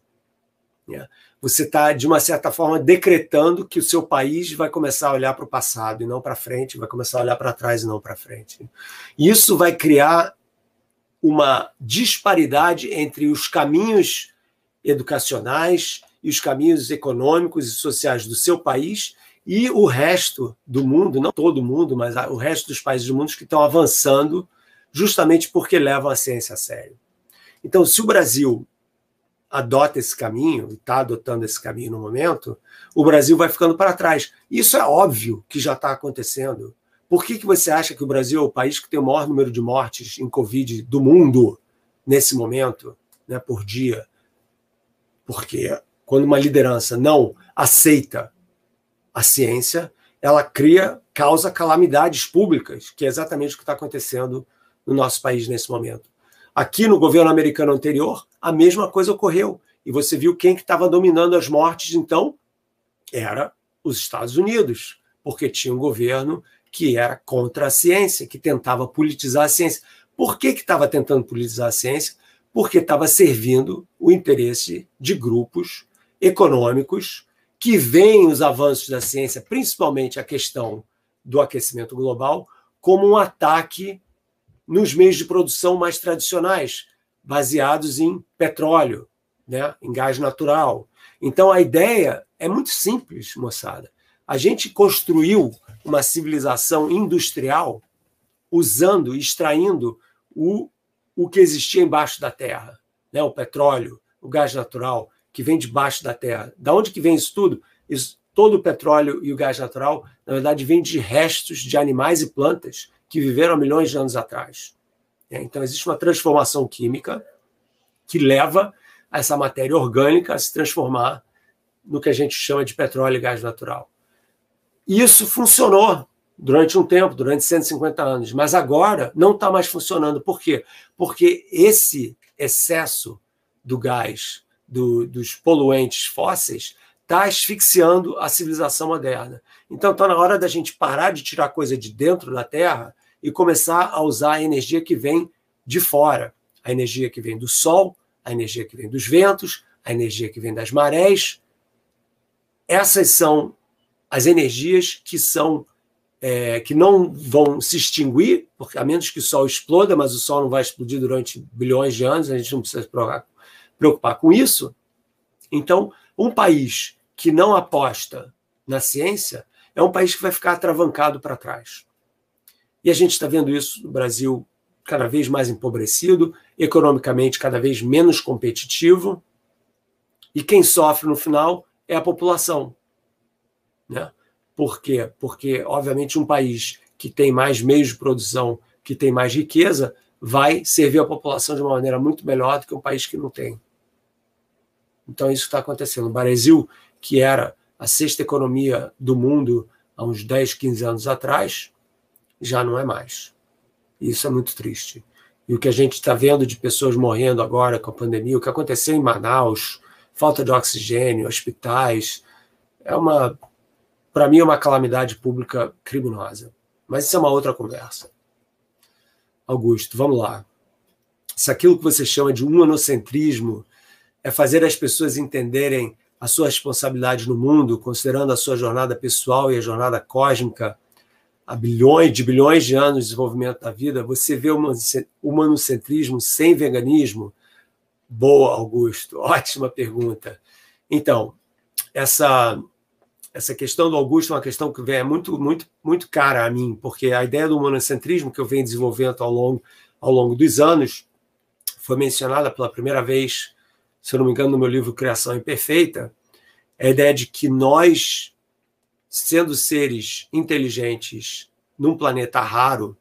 Né? Você está, de uma certa forma, decretando que o seu país vai começar a olhar para o passado e não para frente, vai começar a olhar para trás e não para frente. Isso vai criar uma disparidade entre os caminhos educacionais e os caminhos econômicos e sociais do seu país e o resto do mundo, não todo mundo, mas o resto dos países do mundo que estão avançando justamente porque levam a ciência a sério. Então, se o Brasil adota esse caminho, e está adotando esse caminho no momento, o Brasil vai ficando para trás. Isso é óbvio que já está acontecendo. Por que, que você acha que o Brasil é o país que tem o maior número de mortes em Covid do mundo nesse momento, né, por dia? Porque quando uma liderança não aceita a ciência, ela cria, causa calamidades públicas, que é exatamente o que está acontecendo no nosso país nesse momento. Aqui no governo americano anterior, a mesma coisa ocorreu. E você viu quem que estava dominando as mortes, então? Era os Estados Unidos, porque tinha um governo que era contra a ciência, que tentava politizar a ciência. Por que estava tentando politizar a ciência? Porque estava servindo o interesse de grupos econômicos que veem os avanços da ciência, principalmente a questão do aquecimento global, como um ataque nos meios de produção mais tradicionais, baseados em petróleo, né, em gás natural. Então a ideia é muito simples, moçada. A gente construiu uma civilização industrial usando, extraindo o, o que existia embaixo da terra, né, o petróleo, o gás natural, que vem debaixo da terra. Da onde que vem isso tudo? Isso, todo o petróleo e o gás natural, na verdade, vem de restos de animais e plantas que viveram há milhões de anos atrás. É, então, existe uma transformação química que leva essa matéria orgânica a se transformar no que a gente chama de petróleo e gás natural. Isso funcionou durante um tempo, durante 150 anos, mas agora não está mais funcionando. Por quê? Porque esse excesso do gás do, dos poluentes fósseis está asfixiando a civilização moderna. Então está na hora da gente parar de tirar coisa de dentro da Terra e começar a usar a energia que vem de fora, a energia que vem do Sol, a energia que vem dos ventos, a energia que vem das marés. Essas são as energias que são é, que não vão se extinguir, porque a menos que o Sol exploda, mas o Sol não vai explodir durante bilhões de anos, a gente não precisa preocupar com isso. Então, um país que não aposta na ciência é um país que vai ficar atravancado para trás. E a gente está vendo isso no Brasil cada vez mais empobrecido, economicamente cada vez menos competitivo. E quem sofre no final é a população. Né? Por quê? Porque, obviamente, um país que tem mais meios de produção, que tem mais riqueza, vai servir a população de uma maneira muito melhor do que um país que não tem. Então, isso está acontecendo. O Brasil, que era a sexta economia do mundo há uns 10, 15 anos atrás, já não é mais. Isso é muito triste. E o que a gente está vendo de pessoas morrendo agora com a pandemia, o que aconteceu em Manaus, falta de oxigênio, hospitais, é uma, para mim, é uma calamidade pública criminosa. Mas isso é uma outra conversa. Augusto, vamos lá. Se aquilo que você chama de humanocentrismo é fazer as pessoas entenderem a sua responsabilidade no mundo, considerando a sua jornada pessoal e a jornada cósmica há bilhões de bilhões de anos de desenvolvimento da vida, você vê o humanocentrismo sem veganismo? Boa, Augusto, ótima pergunta. Então, essa essa questão do Augusto é uma questão que é muito, muito, muito cara a mim, porque a ideia do monocentrismo que eu venho desenvolvendo ao longo, ao longo dos anos foi mencionada pela primeira vez, se eu não me engano, no meu livro Criação Imperfeita, é a ideia de que nós, sendo seres inteligentes num planeta raro,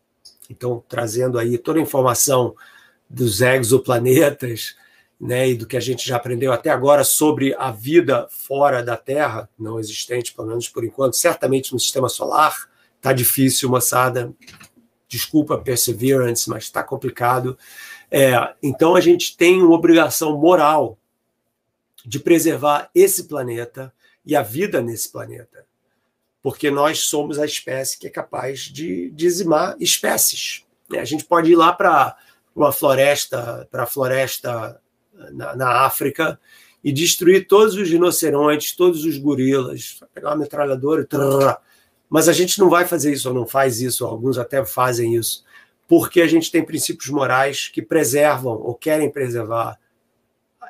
então trazendo aí toda a informação dos exoplanetas, né, e do que a gente já aprendeu até agora sobre a vida fora da Terra, não existente, pelo menos por enquanto, certamente no sistema solar. Está difícil, moçada. Desculpa, Perseverance, mas está complicado. É, então a gente tem uma obrigação moral de preservar esse planeta e a vida nesse planeta, porque nós somos a espécie que é capaz de dizimar espécies. Né? A gente pode ir lá para uma floresta, para a floresta na, na, África e destruir todos os rinocerontes, todos os gorilas, pegar uma metralhadora trrr. mas a gente não vai fazer isso, ou não faz isso, alguns até fazem isso, porque a gente tem princípios morais que preservam ou querem preservar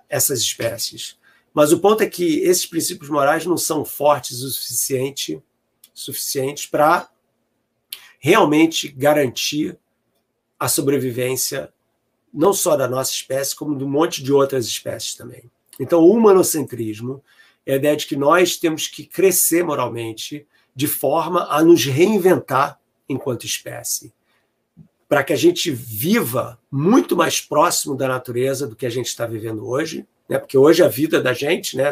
essas espécies. Mas o ponto é que esses princípios morais não são fortes o suficiente, suficientes para realmente garantir a sobrevivência não só da nossa espécie, como de um monte de outras espécies também. Então, o humanocentrismo é a ideia de que nós temos que crescer moralmente de forma a nos reinventar enquanto espécie, para que a gente viva muito mais próximo da natureza do que a gente está vivendo hoje, né? porque hoje a vida da gente, né,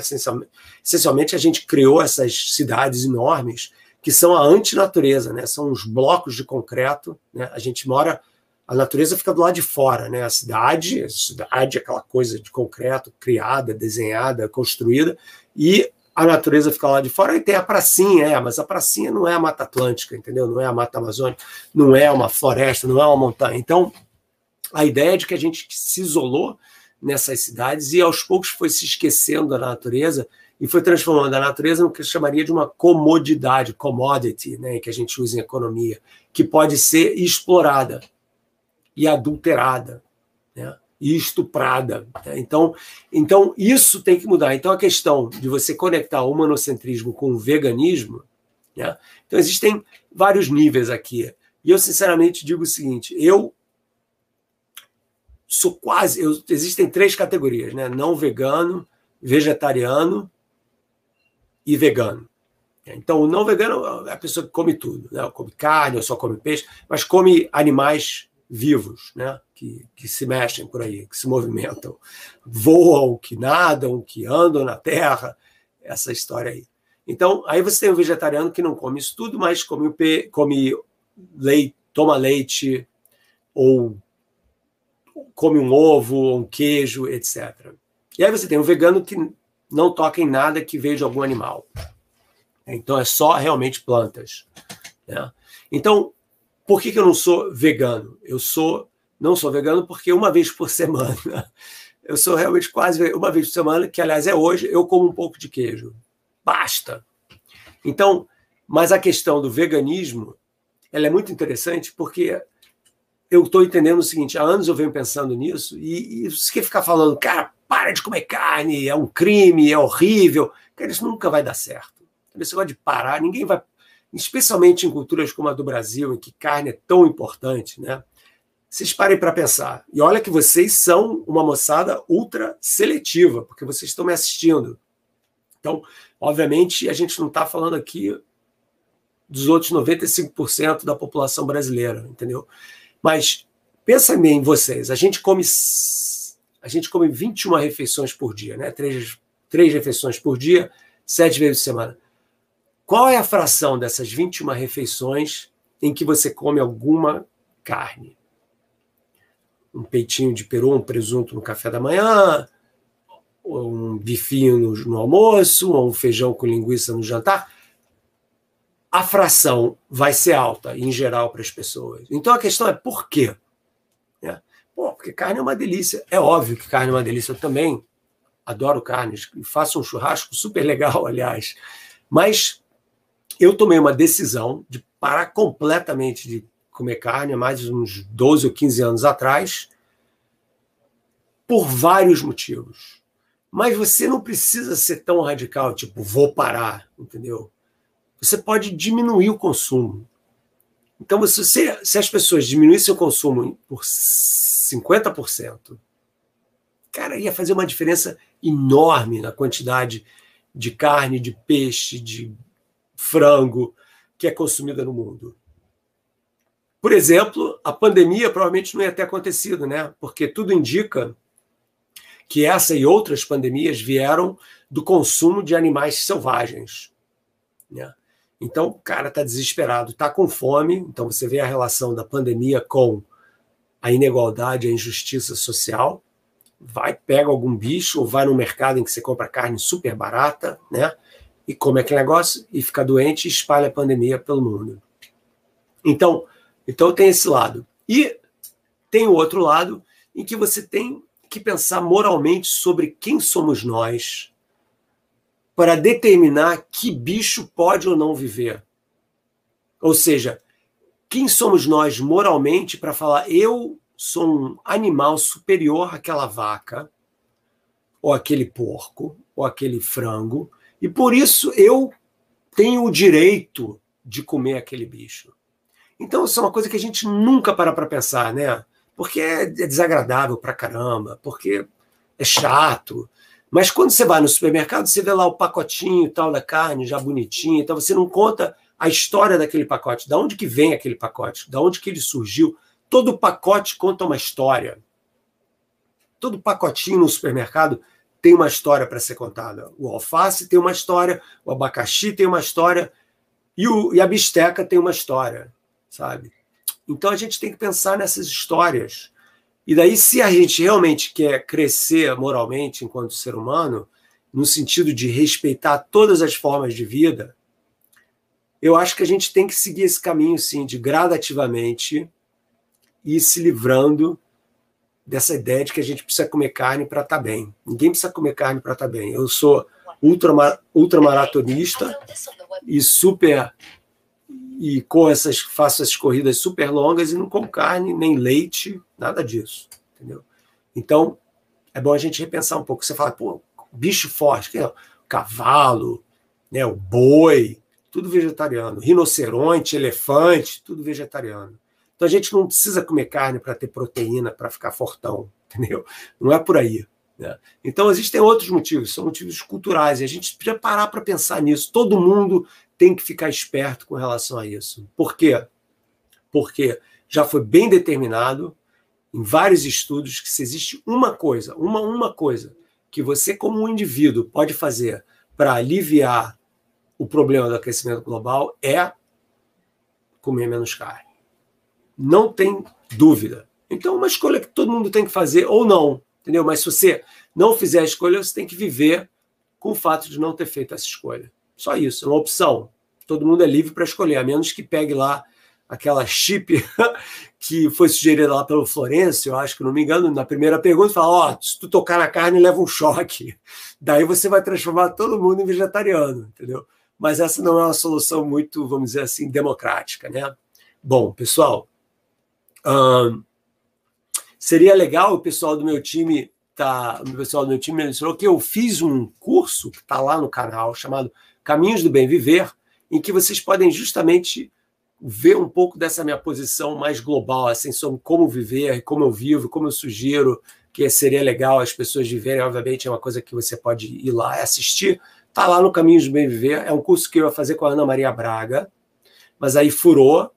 essencialmente, a gente criou essas cidades enormes que são a antinatureza, né? são os blocos de concreto, né? a gente mora a natureza fica do lado de fora, né? A cidade, a cidade aquela coisa de concreto, criada, desenhada, construída, e a natureza fica lá de fora. E tem a pracinha, é, mas a pracinha não é a Mata Atlântica, entendeu? Não é a Mata Amazônica, não é uma floresta, não é uma montanha. Então, a ideia é de que a gente se isolou nessas cidades e aos poucos foi se esquecendo da natureza e foi transformando a natureza no que chamaria de uma comodidade, commodity, né, que a gente usa em economia, que pode ser explorada e adulterada, né? e estuprada. Né? Então, então, isso tem que mudar. Então, a questão de você conectar o humanocentrismo com o veganismo, né? então, existem vários níveis aqui. E eu, sinceramente, digo o seguinte: eu sou quase. Eu, existem três categorias, né? Não vegano, vegetariano e vegano. Então, o não vegano é a pessoa que come tudo, né? come carne, ou só come peixe, mas come animais vivos, né? que, que se mexem por aí, que se movimentam, voam, que nadam, que andam na terra, essa história aí. Então, aí você tem um vegetariano que não come isso tudo, mas come, come leite, toma leite, ou come um ovo, um queijo, etc. E aí você tem um vegano que não toca em nada que veja algum animal. Então é só realmente plantas. Né? Então, por que, que eu não sou vegano? Eu sou não sou vegano porque uma vez por semana, eu sou realmente quase uma vez por semana, que aliás é hoje, eu como um pouco de queijo. Basta. Então, mas a questão do veganismo, ela é muito interessante porque eu estou entendendo o seguinte, há anos eu venho pensando nisso e, e você quer ficar falando, cara, para de comer carne, é um crime, é horrível. Cara, isso nunca vai dar certo. Esse negócio de parar, ninguém vai especialmente em culturas como a do Brasil, em que carne é tão importante, né? Vocês parem para pensar. E olha que vocês são uma moçada ultra seletiva, porque vocês estão me assistindo. Então, obviamente, a gente não está falando aqui dos outros 95% da população brasileira, entendeu? Mas pensa bem em vocês. A gente come a gente come 21 refeições por dia, né? Três, três refeições por dia, sete vezes por semana. Qual é a fração dessas 21 refeições em que você come alguma carne? Um peitinho de peru, um presunto no café da manhã, um bifinho no, no almoço, ou um feijão com linguiça no jantar. A fração vai ser alta, em geral, para as pessoas. Então a questão é por quê? É. Pô, porque carne é uma delícia. É óbvio que carne é uma delícia. Eu também adoro carnes. Faço um churrasco super legal, aliás. Mas eu tomei uma decisão de parar completamente de comer carne há mais de uns 12 ou 15 anos atrás, por vários motivos. Mas você não precisa ser tão radical, tipo, vou parar, entendeu? você pode diminuir o consumo. Então, se, você, se as pessoas diminuíssem o consumo por 50%, cara, ia fazer uma diferença enorme na quantidade de carne, de peixe, de frango que é consumida no mundo. Por exemplo, a pandemia provavelmente não ia ter acontecido, né? Porque tudo indica que essa e outras pandemias vieram do consumo de animais selvagens. Né? Então, o cara está desesperado, está com fome. Então, você vê a relação da pandemia com a inigualdade, a injustiça social. Vai, pega algum bicho, ou vai no mercado em que você compra carne super barata, né? E come aquele negócio e fica doente e espalha a pandemia pelo mundo. Então, então tem esse lado. E tem o outro lado em que você tem que pensar moralmente sobre quem somos nós para determinar que bicho pode ou não viver. Ou seja, quem somos nós moralmente para falar eu sou um animal superior àquela vaca, ou aquele porco, ou aquele frango, e por isso eu tenho o direito de comer aquele bicho. Então, isso é uma coisa que a gente nunca para para pensar, né? Porque é desagradável para caramba, porque é chato. Mas quando você vai no supermercado, você vê lá o pacotinho tal da carne já bonitinho, então você não conta a história daquele pacote, da onde que vem aquele pacote, da onde que ele surgiu. Todo pacote conta uma história. Todo pacotinho no supermercado tem uma história para ser contada. O alface tem uma história, o abacaxi tem uma história e, o, e a bisteca tem uma história sabe? Então a gente tem que pensar nessas histórias. E daí, se a gente realmente quer crescer moralmente enquanto ser humano, no sentido de respeitar todas as formas de vida, eu acho que a gente tem que seguir esse caminho, sim, de gradativamente ir se livrando dessa ideia de que a gente precisa comer carne para estar tá bem. Ninguém precisa comer carne para estar tá bem. Eu sou ultramar ultramaratonista e super e com essas faço essas corridas super longas e não como carne, nem leite, nada disso, entendeu? Então, é bom a gente repensar um pouco. Você fala, pô, bicho forte, que é cavalo, né, o boi, tudo vegetariano. Rinoceronte, elefante, tudo vegetariano. Então a gente não precisa comer carne para ter proteína, para ficar fortão, entendeu? Não é por aí. Né? Então existem outros motivos, são motivos culturais, e a gente precisa parar para pensar nisso. Todo mundo tem que ficar esperto com relação a isso. Por quê? Porque já foi bem determinado em vários estudos que se existe uma coisa, uma uma coisa que você como um indivíduo pode fazer para aliviar o problema do aquecimento global é comer menos carne. Não tem dúvida. Então, é uma escolha que todo mundo tem que fazer ou não, entendeu? Mas se você não fizer a escolha, você tem que viver com o fato de não ter feito essa escolha. Só isso, é uma opção. Todo mundo é livre para escolher, a menos que pegue lá aquela chip que foi sugerida lá pelo Florencio, eu acho que não me engano, na primeira pergunta, fala: Ó, oh, se tu tocar na carne, leva um choque. Daí você vai transformar todo mundo em vegetariano, entendeu? Mas essa não é uma solução muito, vamos dizer assim, democrática, né? Bom, pessoal, seria legal o pessoal do meu time tá, o pessoal do meu time mencionou que eu fiz um curso que está lá no canal chamado Caminhos do Bem Viver, em que vocês podem justamente ver um pouco dessa minha posição mais global, assim, sobre como viver, como eu vivo, como eu sugiro que seria legal as pessoas viverem. Obviamente, é uma coisa que você pode ir lá e assistir. Está lá no Caminhos do Bem Viver. É um curso que eu ia fazer com a Ana Maria Braga, mas aí furou.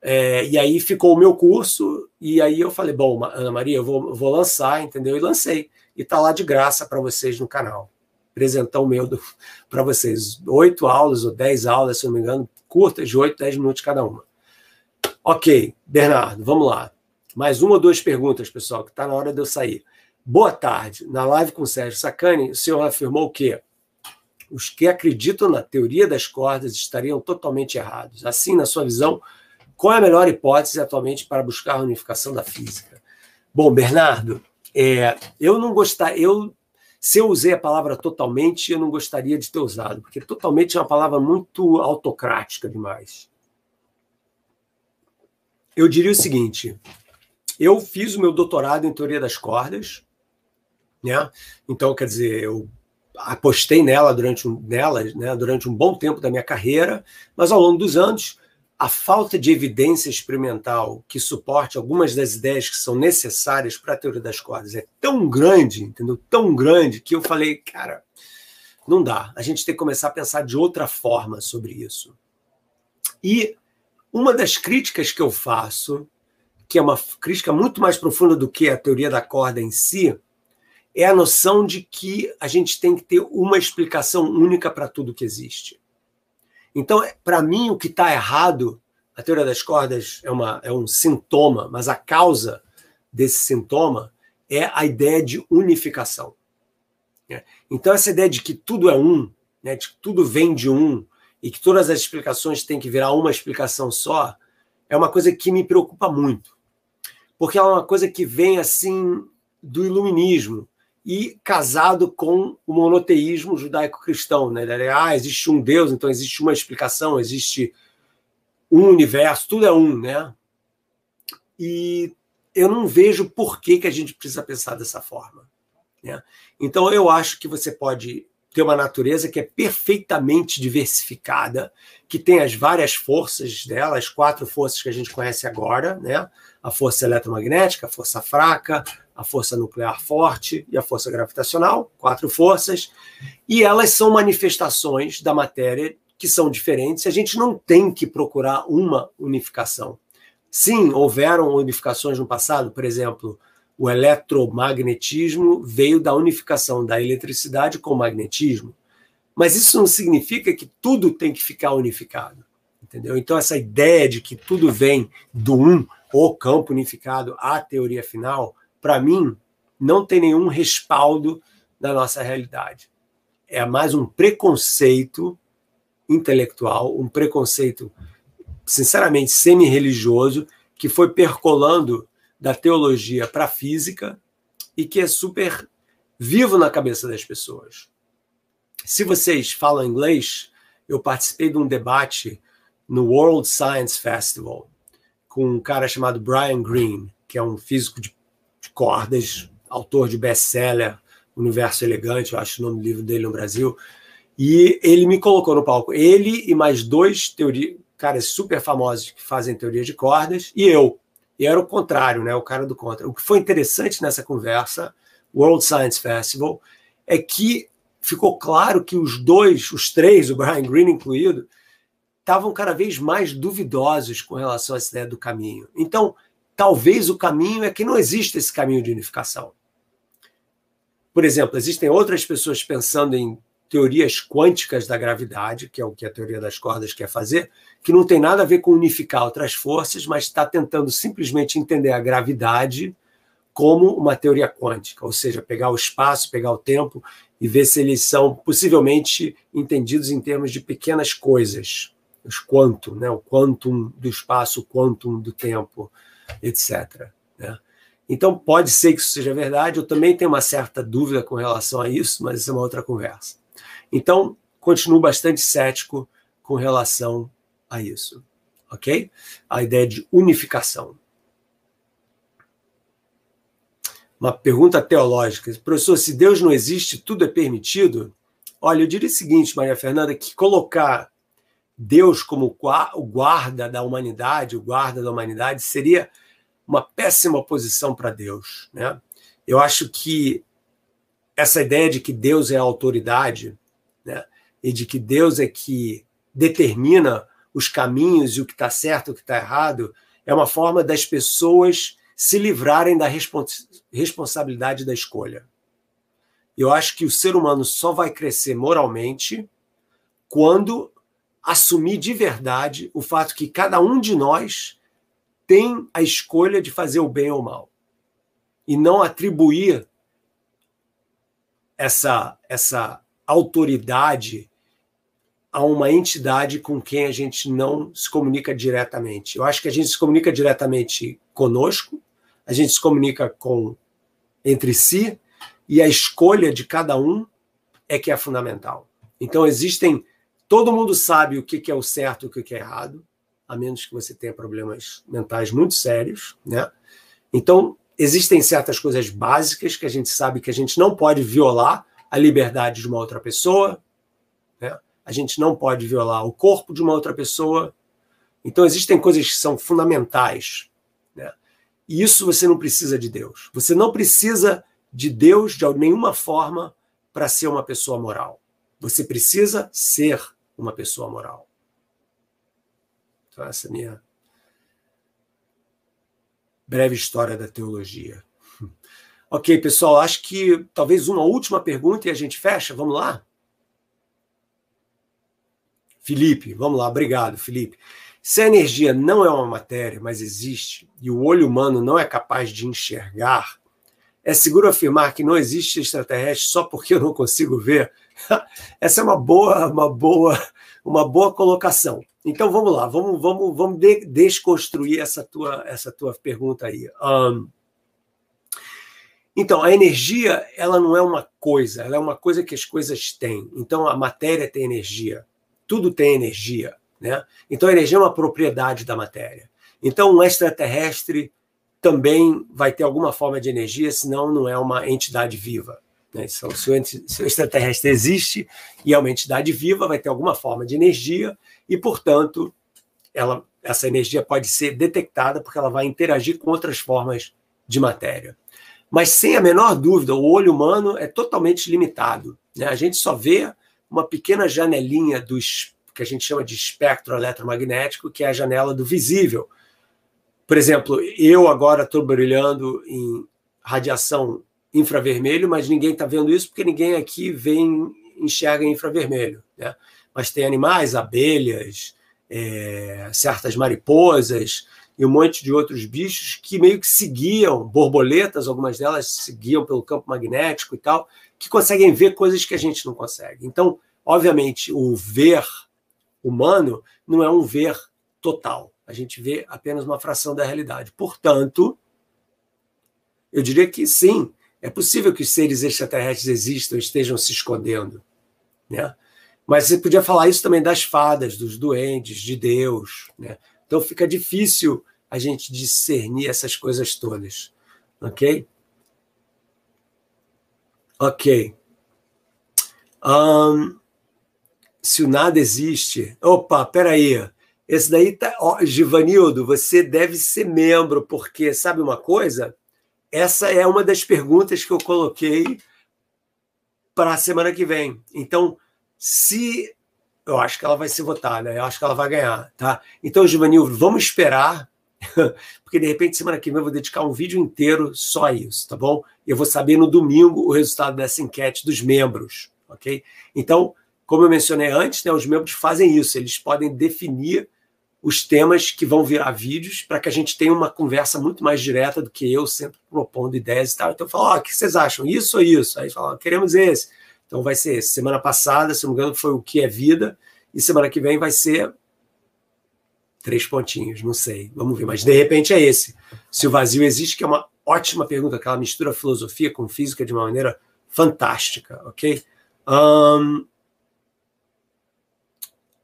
É, e aí ficou o meu curso, e aí eu falei: bom, Ana Maria, eu vou, vou lançar, entendeu? E lancei. E está lá de graça para vocês no canal presentão meu para vocês. Oito aulas ou dez aulas, se não me engano, curtas, de oito, dez minutos cada uma. Ok, Bernardo, vamos lá. Mais uma ou duas perguntas, pessoal, que está na hora de eu sair. Boa tarde. Na live com o Sérgio Sacani, o senhor afirmou que os que acreditam na teoria das cordas estariam totalmente errados. Assim, na sua visão, qual é a melhor hipótese atualmente para buscar a unificação da física? Bom, Bernardo, é, eu não gostar, eu se eu usei a palavra totalmente, eu não gostaria de ter usado, porque totalmente é uma palavra muito autocrática demais. Eu diria o seguinte: eu fiz o meu doutorado em teoria das cordas, né? Então, quer dizer, eu apostei nela durante um, nela, né, durante um bom tempo da minha carreira, mas ao longo dos anos, a falta de evidência experimental que suporte algumas das ideias que são necessárias para a teoria das cordas é tão grande, entendeu? Tão grande que eu falei, cara, não dá. A gente tem que começar a pensar de outra forma sobre isso. E uma das críticas que eu faço, que é uma crítica muito mais profunda do que a teoria da corda em si, é a noção de que a gente tem que ter uma explicação única para tudo que existe. Então, para mim, o que está errado, a teoria das cordas é, uma, é um sintoma, mas a causa desse sintoma é a ideia de unificação. Né? Então, essa ideia de que tudo é um, né, de que tudo vem de um, e que todas as explicações têm que virar uma explicação só, é uma coisa que me preocupa muito. Porque é uma coisa que vem assim do iluminismo, e casado com o monoteísmo judaico-cristão. Né? Ah, existe um Deus, então existe uma explicação, existe um universo, tudo é um. Né? E eu não vejo por que, que a gente precisa pensar dessa forma. Né? Então, eu acho que você pode ter uma natureza que é perfeitamente diversificada, que tem as várias forças dela, as quatro forças que a gente conhece agora, né? A força eletromagnética, a força fraca, a força nuclear forte e a força gravitacional, quatro forças, e elas são manifestações da matéria que são diferentes. A gente não tem que procurar uma unificação. Sim, houveram unificações no passado, por exemplo, o eletromagnetismo veio da unificação da eletricidade com o magnetismo. Mas isso não significa que tudo tem que ficar unificado. Entendeu? Então, essa ideia de que tudo vem do um, o campo unificado, a teoria final, para mim, não tem nenhum respaldo na nossa realidade. É mais um preconceito intelectual, um preconceito, sinceramente, semi-religioso, que foi percolando da teologia para a física e que é super vivo na cabeça das pessoas. Se vocês falam inglês, eu participei de um debate no World Science Festival com um cara chamado Brian Greene, que é um físico de cordas, autor de best-seller Universo Elegante, eu acho o nome do livro dele no Brasil. E ele me colocou no palco. Ele e mais dois teoria, caras super famosos que fazem teoria de cordas, e eu. E era o contrário, né? O cara do contra. O que foi interessante nessa conversa, World Science Festival, é que ficou claro que os dois, os três, o Brian Greene incluído, estavam cada vez mais duvidosos com relação a essa ideia do caminho. Então, talvez o caminho é que não existe esse caminho de unificação. Por exemplo, existem outras pessoas pensando em teorias quânticas da gravidade, que é o que a teoria das cordas quer fazer, que não tem nada a ver com unificar outras forças, mas está tentando simplesmente entender a gravidade como uma teoria quântica, ou seja, pegar o espaço, pegar o tempo e ver se eles são possivelmente entendidos em termos de pequenas coisas, os quantum, né? o quantum do espaço, o quantum do tempo etc. Né? Então, pode ser que isso seja verdade, eu também tenho uma certa dúvida com relação a isso, mas isso é uma outra conversa. Então, continuo bastante cético com relação a isso, ok? A ideia de unificação. Uma pergunta teológica. Professor, se Deus não existe, tudo é permitido? Olha, eu diria o seguinte, Maria Fernanda, que colocar Deus como o guarda da humanidade, o guarda da humanidade, seria uma péssima posição para Deus. Né? Eu acho que essa ideia de que Deus é a autoridade né, e de que Deus é que determina os caminhos e o que está certo e o que está errado é uma forma das pessoas se livrarem da respons responsabilidade da escolha. Eu acho que o ser humano só vai crescer moralmente quando assumir de verdade o fato que cada um de nós tem a escolha de fazer o bem ou o mal e não atribuir essa essa autoridade a uma entidade com quem a gente não se comunica diretamente. Eu acho que a gente se comunica diretamente conosco, a gente se comunica com entre si e a escolha de cada um é que é fundamental. Então existem Todo mundo sabe o que é o certo e o que é errado, a menos que você tenha problemas mentais muito sérios, né? Então, existem certas coisas básicas que a gente sabe que a gente não pode violar a liberdade de uma outra pessoa, né? a gente não pode violar o corpo de uma outra pessoa. Então, existem coisas que são fundamentais. Né? E isso você não precisa de Deus. Você não precisa de Deus de nenhuma forma para ser uma pessoa moral. Você precisa ser uma pessoa moral. Então, essa é a minha breve história da teologia. Ok, pessoal, acho que talvez uma última pergunta e a gente fecha. Vamos lá? Felipe, vamos lá, obrigado, Felipe. Se a energia não é uma matéria, mas existe, e o olho humano não é capaz de enxergar, é seguro afirmar que não existe extraterrestre só porque eu não consigo ver? Essa é uma boa, uma boa, uma boa colocação. Então vamos lá, vamos, vamos, vamos de, desconstruir essa tua, essa tua pergunta aí. Um, então, a energia, ela não é uma coisa, ela é uma coisa que as coisas têm. Então, a matéria tem energia, tudo tem energia, né? Então, a energia é uma propriedade da matéria. Então, um extraterrestre também vai ter alguma forma de energia, senão não é uma entidade viva. Né? Então, se o extraterrestre existe e é uma entidade viva, vai ter alguma forma de energia e, portanto, ela, essa energia pode ser detectada porque ela vai interagir com outras formas de matéria. Mas, sem a menor dúvida, o olho humano é totalmente limitado. Né? A gente só vê uma pequena janelinha dos que a gente chama de espectro eletromagnético, que é a janela do visível. Por exemplo, eu agora estou brilhando em radiação infravermelho, mas ninguém está vendo isso porque ninguém aqui vem enxerga infravermelho. Né? Mas tem animais, abelhas, é, certas mariposas, e um monte de outros bichos que meio que seguiam, borboletas, algumas delas seguiam pelo campo magnético e tal, que conseguem ver coisas que a gente não consegue. Então, obviamente, o ver humano não é um ver total. A gente vê apenas uma fração da realidade. Portanto, eu diria que sim, é possível que os seres extraterrestres existam estejam se escondendo. Né? Mas você podia falar isso também das fadas, dos duendes, de Deus. Né? Então fica difícil a gente discernir essas coisas todas. Ok? Ok. Um, se o nada existe. Opa, peraí. Esse daí tá. Ó, Givanildo, você deve ser membro, porque sabe uma coisa? Essa é uma das perguntas que eu coloquei para a semana que vem. Então, se eu acho que ela vai ser votada, eu acho que ela vai ganhar, tá? Então, Givanil, vamos esperar, porque de repente semana que vem eu vou dedicar um vídeo inteiro só a isso, tá bom? Eu vou saber no domingo o resultado dessa enquete dos membros, ok? Então, como eu mencionei antes, né, os membros fazem isso, eles podem definir os temas que vão virar vídeos para que a gente tenha uma conversa muito mais direta do que eu sempre propondo ideias e tal. Então eu falo, oh, o que vocês acham? Isso ou isso? Aí fala, oh, queremos esse. Então vai ser esse. Semana passada, se não me engano, foi o que é vida, e semana que vem vai ser três pontinhos, não sei. Vamos ver, mas de repente é esse. Se o vazio existe, que é uma ótima pergunta, que ela mistura filosofia com física de uma maneira fantástica, ok? Um...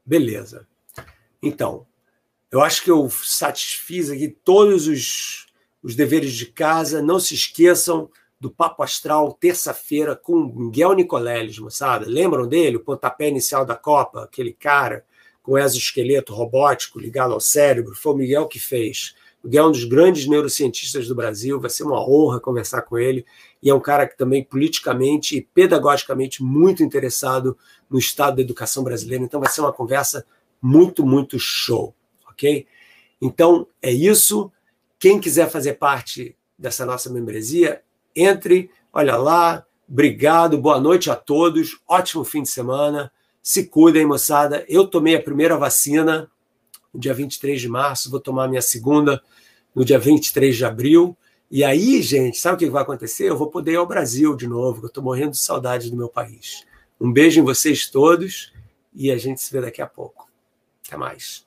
Beleza. Então, eu acho que eu satisfiz aqui todos os, os deveres de casa. Não se esqueçam do Papo Astral, terça-feira, com Miguel Nicoleles, moçada. Lembram dele? O pontapé inicial da Copa, aquele cara com exoesqueleto robótico ligado ao cérebro. Foi o Miguel que fez. O Miguel é um dos grandes neurocientistas do Brasil. Vai ser uma honra conversar com ele. E é um cara que também politicamente e pedagogicamente muito interessado no estado da educação brasileira. Então vai ser uma conversa muito, muito show, ok? Então é isso. Quem quiser fazer parte dessa nossa membresia, entre, olha lá, obrigado, boa noite a todos, ótimo fim de semana, se cuidem, moçada. Eu tomei a primeira vacina no dia 23 de março, vou tomar a minha segunda no dia 23 de abril. E aí, gente, sabe o que vai acontecer? Eu vou poder ir ao Brasil de novo, eu estou morrendo de saudade do meu país. Um beijo em vocês todos e a gente se vê daqui a pouco. Até mais.